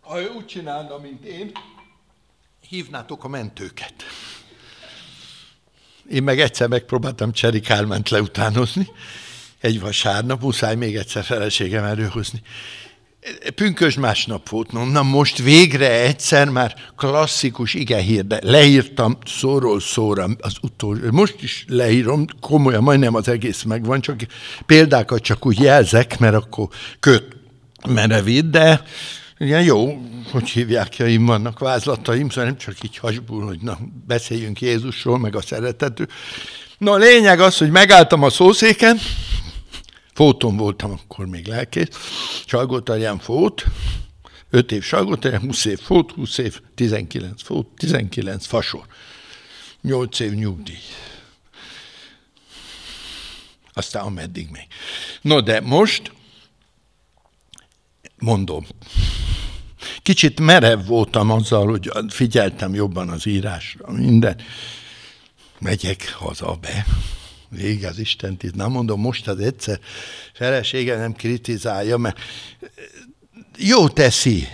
ha ő úgy csinálna, mint én, hívnátok a mentőket. Én meg egyszer megpróbáltam Cseri Kálmánt leutánozni, egy vasárnap, muszáj még egyszer feleségem előhozni. Pünkös másnap volt, na most végre egyszer már klasszikus ige hírde. Leírtam szóról szóra az utolsó, most is leírom, komolyan, majdnem az egész megvan, csak példákat csak úgy jelzek, mert akkor köt merevít, de igen, jó, hogy hívják, vannak vázlataim, szóval nem csak így hasbul, hogy na, beszéljünk Jézusról, meg a szeretetről. No, a lényeg az, hogy megálltam a szószéken, Fóton voltam akkor még lelkész, Salgótarján fót, 5 év Salgótarján, 20 év fót, 20 év, 19 fót, 19 fasor, 8 év nyugdíj. Aztán ameddig még. No, de most mondom, kicsit merev voltam azzal, hogy figyeltem jobban az írásra, minden. Megyek haza be, vége az Isten itt. Nem mondom, most az egyszer felesége nem kritizálja, mert jó teszi.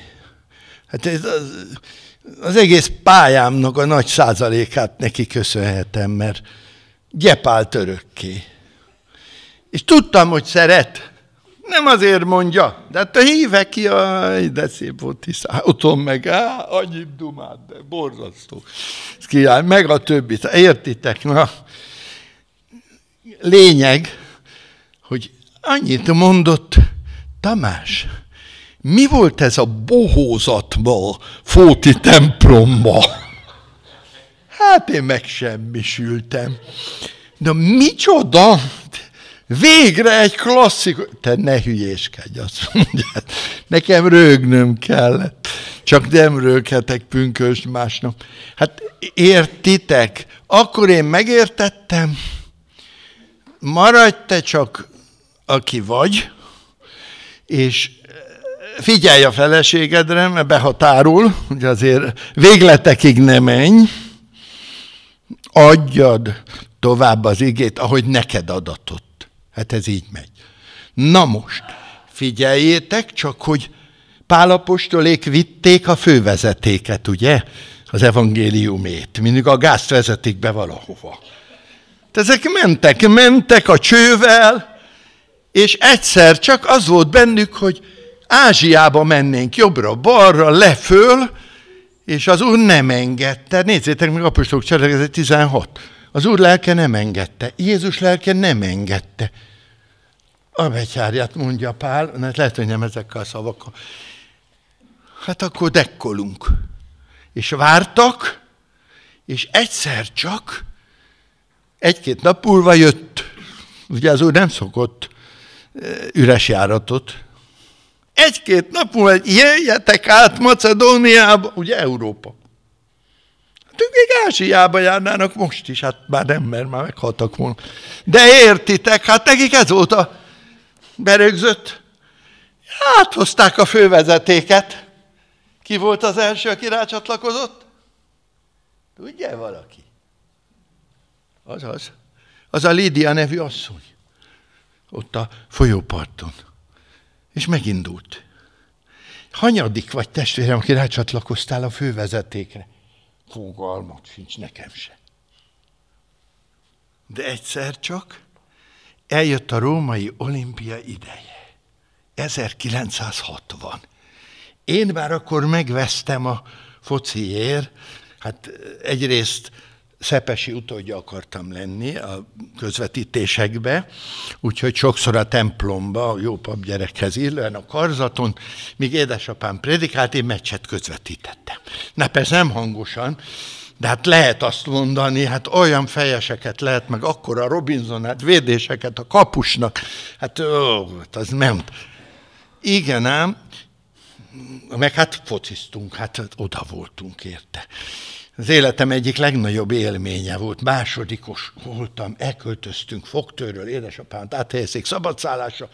Hát ez az, az egész pályámnak a nagy százalékát neki köszönhetem, mert gyepált örökké. És tudtam, hogy szeret. Nem azért mondja, de hát hívek ki, de szép volt Tiszá, otthon meg, á, annyit dumát, de borzasztó. Ez kiáll, meg a többit, értitek? Na, lényeg, hogy annyit mondott Tamás, mi volt ez a bohózatba, Fóti templomba? Hát én megsemmisültem. De micsoda? Végre egy klasszikus... Te ne hülyéskedj, azt mondjad. Nekem rögnöm kellett. Csak nem röghetek pünkös másnap. Hát értitek? Akkor én megértettem. Maradj te csak, aki vagy, és figyelj a feleségedre, mert behatárul, hogy azért végletekig ne menj, adjad tovább az igét, ahogy neked adatott. Hát ez így megy. Na most, figyeljétek csak, hogy Pálapostolék vitték a fővezetéket, ugye? Az evangéliumét. Mindig a gázt vezetik be valahova. De ezek mentek, mentek a csővel, és egyszer csak az volt bennük, hogy Ázsiába mennénk jobbra-balra, leföl, és az úr nem engedte. Nézzétek meg, apostolok cselekedet 16. Az úr lelke nem engedte. Jézus lelke nem engedte. A betyárját mondja Pál, lehet, hogy nem ezekkel a szavakkal. Hát akkor dekkolunk. És vártak, és egyszer csak egy-két nap múlva jött. Ugye az úr nem szokott üres járatot. Egy-két nap múlva jöjjetek át Macedóniába, ugye Európa. Ők még Ázsiába járnának most is, hát már nem, mert már meghaltak volna. De értitek, hát nekik ez volt a berögzött. Áthozták a fővezetéket. Ki volt az első, aki rácsatlakozott? Tudja valaki? Az az. Az a Lídia nevű asszony. Ott a folyóparton. És megindult. Hanyadik vagy testvérem, aki rácsatlakoztál a fővezetékre? Fogalmat sincs nekem se. De egyszer csak eljött a római olimpia ideje. 1960. Én már akkor megvesztem a fociért, hát egyrészt Szepesi utódja akartam lenni a közvetítésekbe, úgyhogy sokszor a templomba, a jó pap gyerekhez illően a karzaton, míg édesapám predikált, én meccset közvetítettem. Na persze nem hangosan, de hát lehet azt mondani, hát olyan fejeseket lehet, meg akkor a Robinsonát, védéseket a kapusnak, hát ó, hát az nem. Igen ám, meg hát fociztunk, hát oda voltunk érte. Az életem egyik legnagyobb élménye volt. Másodikos voltam, elköltöztünk fogtőről, édesapámat áthelyezik szabadszállásra.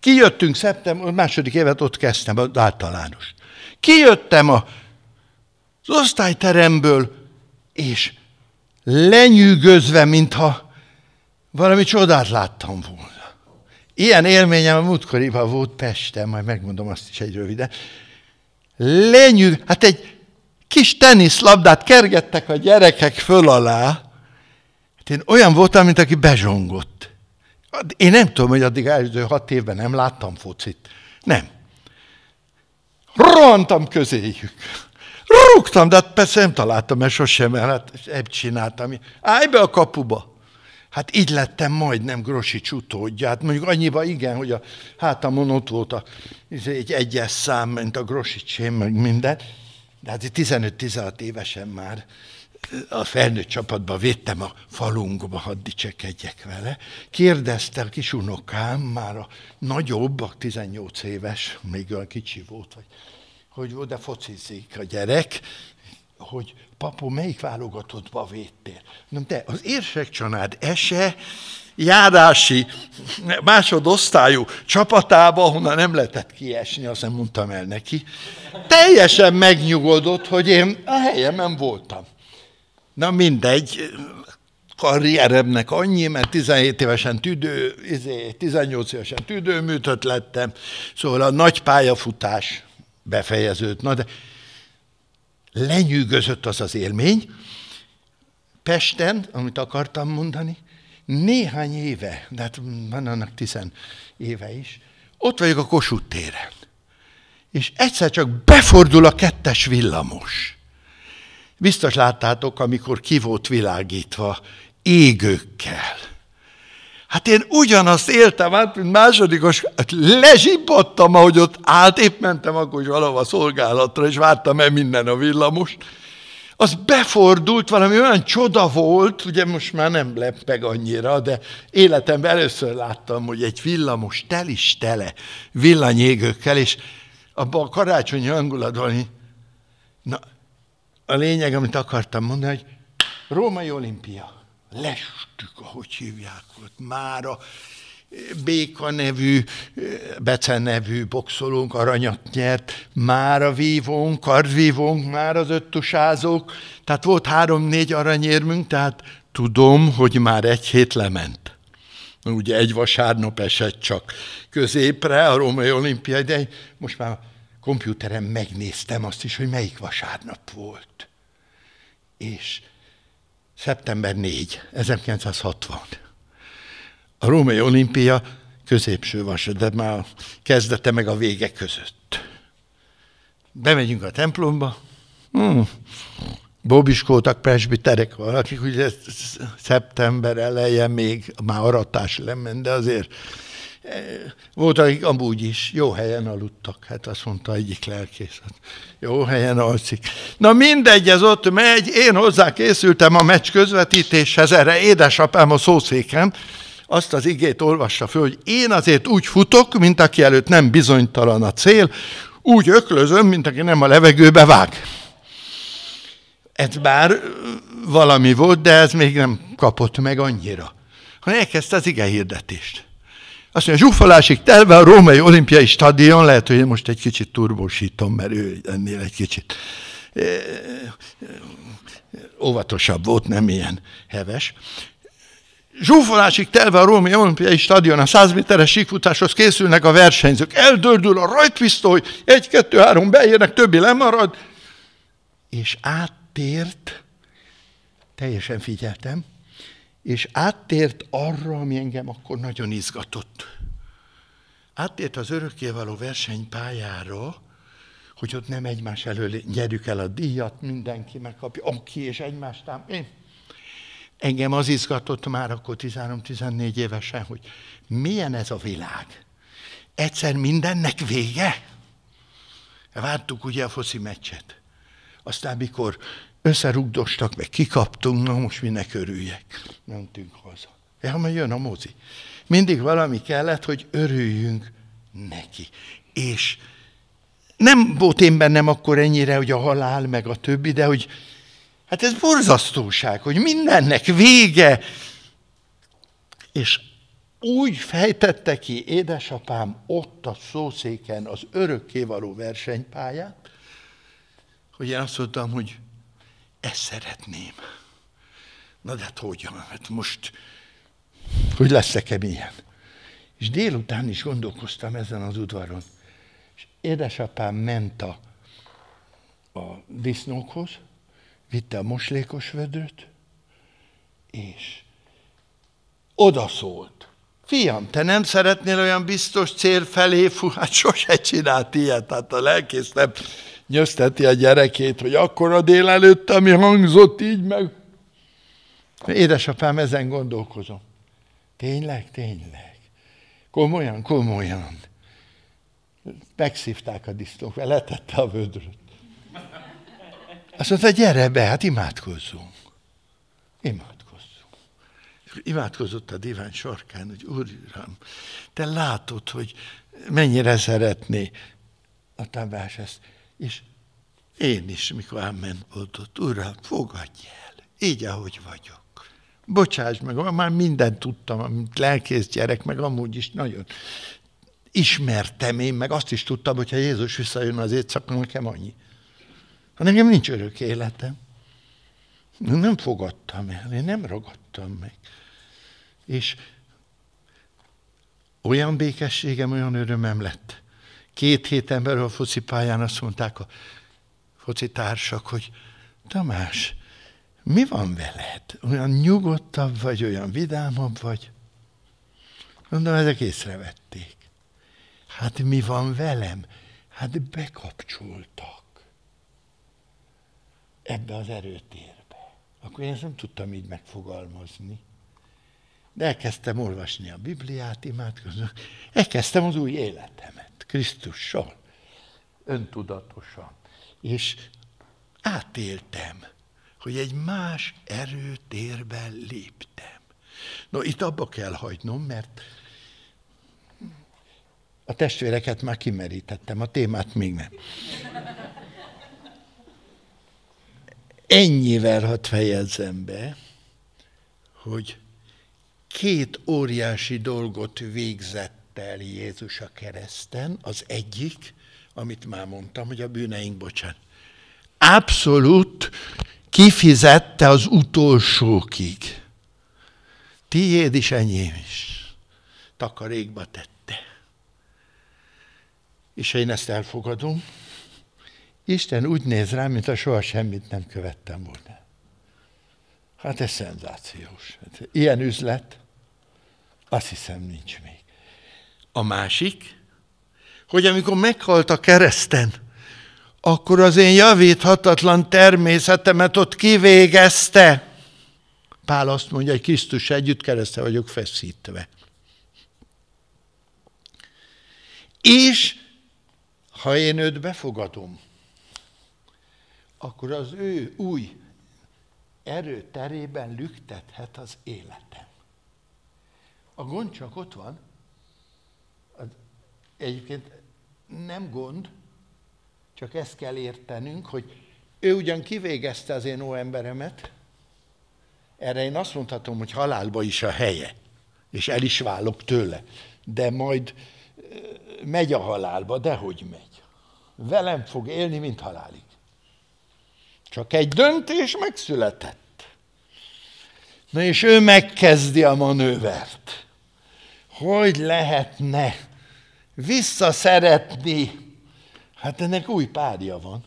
Kijöttünk szeptember, második évet ott kezdtem, az általános. Kijöttem a, az osztályteremből, és lenyűgözve, mintha valami csodát láttam volna. Ilyen élményem a múltkoriban volt Pesten, majd megmondom azt is egy röviden. Lenyűg, hát egy kis teniszlabdát kergettek a gyerekek föl alá. Hát én olyan voltam, mint aki bezsongott. Én nem tudom, hogy addig első hat évben nem láttam focit. Nem. Rohantam közéjük. Rúgtam, de hát persze nem találtam, mert sosem, mert hát ebb csináltam. Állj be a kapuba! Hát így lettem majdnem Grossi utódja. Hát mondjuk annyiba igen, hogy a hátamon ott volt a, egy egyes szám, mint a Grosicsém, meg minden. De hát 15-16 évesen már a felnőtt csapatba védtem a falunkba, hadd dicsekedjek vele. Kérdezte a kis unokám, már a nagyobb, a 18 éves, még olyan kicsi volt, vagy hogy oda focizik a gyerek, hogy papu, melyik válogatottba védtél? Nem, de az érsek család ese járási másodosztályú csapatába, ahonnan nem lehetett kiesni, azt nem mondtam el neki, teljesen megnyugodott, hogy én a helyemen voltam. Na mindegy, karrieremnek annyi, mert 17 évesen tüdő, 18 izé, évesen tüdőműtött lettem, szóval a nagy pályafutás befejeződött. Na de lenyűgözött az az élmény. Pesten, amit akartam mondani, néhány éve, de hát van annak tizen éve is, ott vagyok a Kossuth téren, és egyszer csak befordul a kettes villamos. Biztos láttátok, amikor ki volt világítva égőkkel. Hát én ugyanazt éltem át, mint másodikos, hát lezsibbadtam, ahogy ott állt, épp mentem akkor is valahova szolgálatra, és vártam el minden a villamos. Az befordult, valami olyan csoda volt, ugye most már nem leppeg annyira, de életemben először láttam, hogy egy villamos tel is tele villanyégőkkel, és abban a karácsonyi hangulatban, na, a lényeg, amit akartam mondani, hogy római olimpia lestük, ahogy hívják ott, már a Béka nevű, Bece nevű boxolónk aranyat nyert, már a vívónk, kardvívónk, már az öttusázók, tehát volt három-négy aranyérmünk, tehát tudom, hogy már egy hét lement. Ugye egy vasárnap esett csak középre a római olimpiai, de most már komputeren megnéztem azt is, hogy melyik vasárnap volt. És Szeptember 4, 1960. A római olimpia középső vasat, de már kezdete meg a vége között. Bemegyünk a templomba, hmm. bobiskótak, presbiterek valakik, ugye szeptember eleje még már aratás lement, de azért volt, akik amúgy is jó helyen aludtak, hát azt mondta egyik lelkész. Jó helyen alszik. Na mindegy, ez ott megy, én hozzá készültem a meccs közvetítéshez, erre édesapám a szószéken, azt az igét olvassa föl, hogy én azért úgy futok, mint aki előtt nem bizonytalan a cél, úgy öklözöm, mint aki nem a levegőbe vág. Ez bár valami volt, de ez még nem kapott meg annyira. Ha elkezdte az ige hirdetést. Azt mondja, zsúfolásig telve a római olimpiai stadion, lehet, hogy én most egy kicsit turbósítom, mert ő ennél egy kicsit óvatosabb volt, nem ilyen heves. Zsúfolásig telve a római olimpiai stadion, a 100 méteres síkfutáshoz készülnek a versenyzők. Eldördül a rajtpisztoly, egy, kettő, három beérnek, többi lemarad, és áttért, teljesen figyeltem, és áttért arra, ami engem akkor nagyon izgatott. Áttért az örökkévaló versenypályára, hogy ott nem egymás elől nyerjük el a díjat, mindenki megkapja, aki és egymást tám. Én. Engem az izgatott már akkor 13-14 évesen, hogy milyen ez a világ. Egyszer mindennek vége? Vártuk ugye a foci meccset. Aztán mikor összerugdostak, meg kikaptunk, na most minek örüljek. Mentünk haza. Ja, mert jön a mozi. Mindig valami kellett, hogy örüljünk neki. És nem volt én bennem akkor ennyire, hogy a halál, meg a többi, de hogy hát ez borzasztóság, hogy mindennek vége. És úgy fejtette ki édesapám ott a szószéken az örökkévaló versenypályát, hogy én azt mondtam, hogy ezt szeretném. Na de hát hogyan? Hát most, hogy leszek-e milyen? És délután is gondolkoztam ezen az udvaron. És édesapám ment a, a disznókhoz, vitte a moslékos vödröt, és odaszólt. Fiam, te nem szeretnél olyan biztos cél felé, fú, hát sose csinált ilyet, hát a lelkész nem nyözteti a gyerekét, hogy akkor a délelőtt, ami hangzott így meg. Édesapám, ezen gondolkozom. Tényleg, tényleg. Komolyan, komolyan. Megszívták a disznók, letette a vödröt. Azt mondta, gyere be, hát imádkozzunk. Imádkozzunk. Imádkozott a divány sarkán, hogy Úr, Uram, te látod, hogy mennyire szeretné a Tamás ezt. És én is, mikor ámen ott, Uram, fogadj el, így, ahogy vagyok. Bocsáss meg, már mindent tudtam, amit lelkész gyerek, meg amúgy is nagyon ismertem én, meg azt is tudtam, hogy ha Jézus visszajön az éjszaka, nekem annyi. Ha nekem nincs örök életem. Nem fogadtam el, én nem ragadtam meg. És olyan békességem, olyan örömem lett, két héten belül a foci pályán azt mondták a foci társak, hogy Tamás, mi van veled? Olyan nyugodtabb vagy, olyan vidámabb vagy? Mondom, ezek észrevették. Hát mi van velem? Hát bekapcsoltak ebbe az erőtérbe. Akkor én ezt nem tudtam így megfogalmazni. De elkezdtem olvasni a Bibliát, imádkozni. Elkezdtem az új életemet Krisztussal, öntudatosan. És átéltem, hogy egy más erőtérben léptem. No, itt abba kell hagynom, mert a testvéreket már kimerítettem, a témát még nem. Ennyivel hadd fejezzem be, hogy két óriási dolgot végzett el Jézus a kereszten. Az egyik, amit már mondtam, hogy a bűneink bocsán. Abszolút kifizette az utolsókig. Tiéd is, enyém is. Takarékba tette. És én ezt elfogadom. Isten úgy néz rám, mint a soha semmit nem követtem volna. Hát ez szenzációs. Hát ilyen üzlet, azt hiszem nincs még. A másik, hogy amikor meghalt a kereszten, akkor az én javíthatatlan természetemet ott kivégezte. Pál azt mondja, hogy Krisztus együtt kereszte vagyok feszítve. És ha én őt befogadom, akkor az ő új erőterében lüktethet az életem. A gond csak ott van, egyébként nem gond, csak ezt kell értenünk, hogy ő ugyan kivégezte az én óemberemet, erre én azt mondhatom, hogy halálba is a helye, és el is válok tőle, de majd megy a halálba, de hogy megy. Velem fog élni, mint halálig. Csak egy döntés megszületett. Na és ő megkezdi a manővert. Hogy lehetne visszaszeretni? Hát ennek új párja van.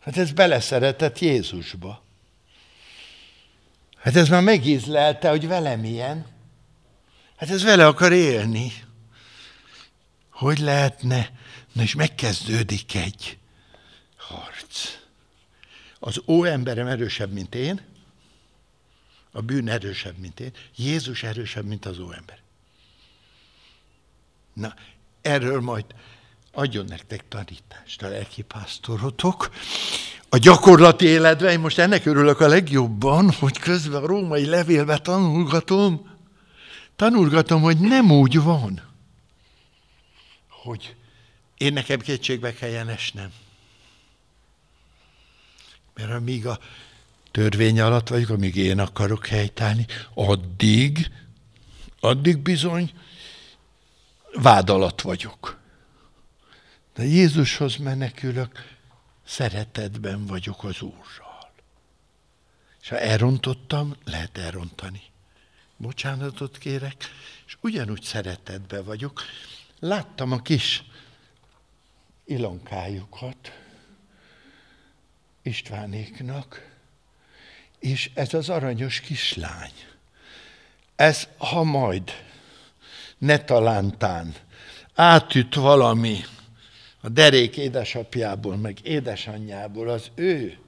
Hát ez beleszeretett Jézusba. Hát ez már megízlelte, hogy velem ilyen. Hát ez vele akar élni. Hogy lehetne? Na és megkezdődik egy harc. Az ó emberem erősebb, mint én, a bűn erősebb, mint én, Jézus erősebb, mint az ó ember. Na, erről majd adjon nektek tanítást a lelkipásztorotok. A gyakorlati életben, én most ennek örülök a legjobban, hogy közben a római levélbe tanulgatom, tanulgatom, hogy nem úgy van, hogy én nekem kétségbe kelljen esnem. Mert amíg a törvény alatt vagyok, amíg én akarok helytállni, addig, addig bizony vád alatt vagyok. De Jézushoz menekülök, szeretetben vagyok az Úrral. És ha elrontottam, lehet elrontani. Bocsánatot kérek, és ugyanúgy szeretetben vagyok. Láttam a kis ilonkájukat, Istvánéknak, és ez az aranyos kislány, ez ha majd, ne talántán, átüt valami a derék édesapjából, meg édesanyjából az ő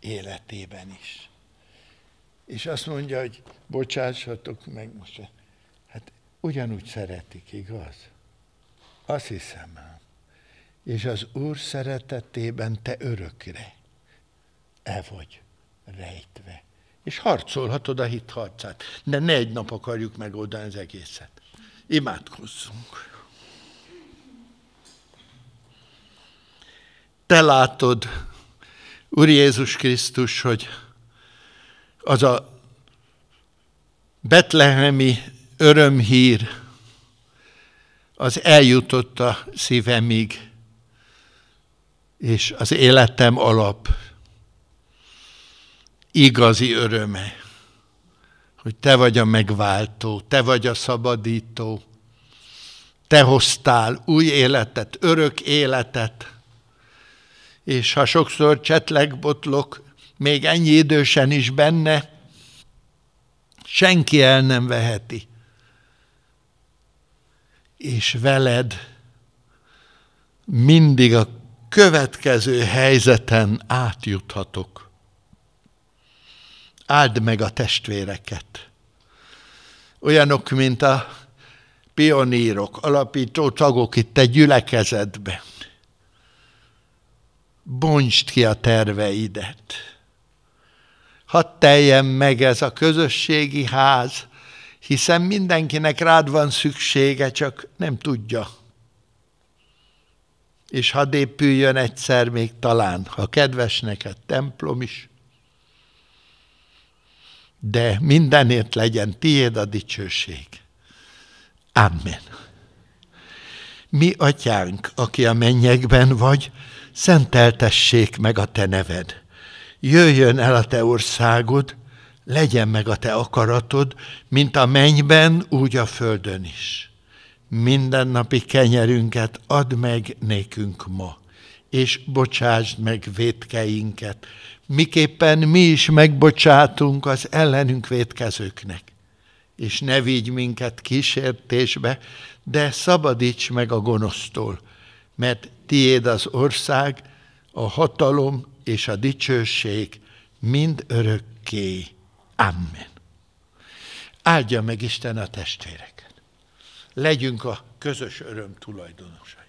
életében is. És azt mondja, hogy bocsássatok meg most. Hát ugyanúgy szeretik, igaz? Azt hiszem ám. És az Úr szeretetében te örökre el vagy rejtve. És harcolhatod a hit harcát. De ne egy nap akarjuk megoldani az egészet. Imádkozzunk. Te látod, Úr Jézus Krisztus, hogy az a betlehemi örömhír az eljutott a szívemig, és az életem alap igazi öröme, hogy te vagy a megváltó, te vagy a szabadító, te hoztál új életet, örök életet, és ha sokszor csetlegbotlok, még ennyi idősen is benne, senki el nem veheti. és veled mindig a következő helyzeten átjuthatok. Áld meg a testvéreket. Olyanok, mint a pionírok, alapító tagok itt egy gyülekezetben. Bontsd ki a terveidet. Hadd teljen meg ez a közösségi ház, hiszen mindenkinek rád van szüksége, csak nem tudja. És hadd épüljön egyszer még talán, ha kedves neked templom is, de mindenért legyen tiéd a dicsőség. Amen. Mi, atyánk, aki a mennyekben vagy, szenteltessék meg a te neved. Jöjjön el a te országod, legyen meg a te akaratod, mint a mennyben, úgy a földön is. Mindennapi kenyerünket add meg nékünk ma, és bocsásd meg vétkeinket, miképpen mi is megbocsátunk az ellenünk vétkezőknek. És ne vigy minket kísértésbe, de szabadíts meg a gonosztól, mert tiéd az ország, a hatalom és a dicsőség mind örökké. Amen. Áldja meg Isten a testvéreket. Legyünk a közös öröm tulajdonosai.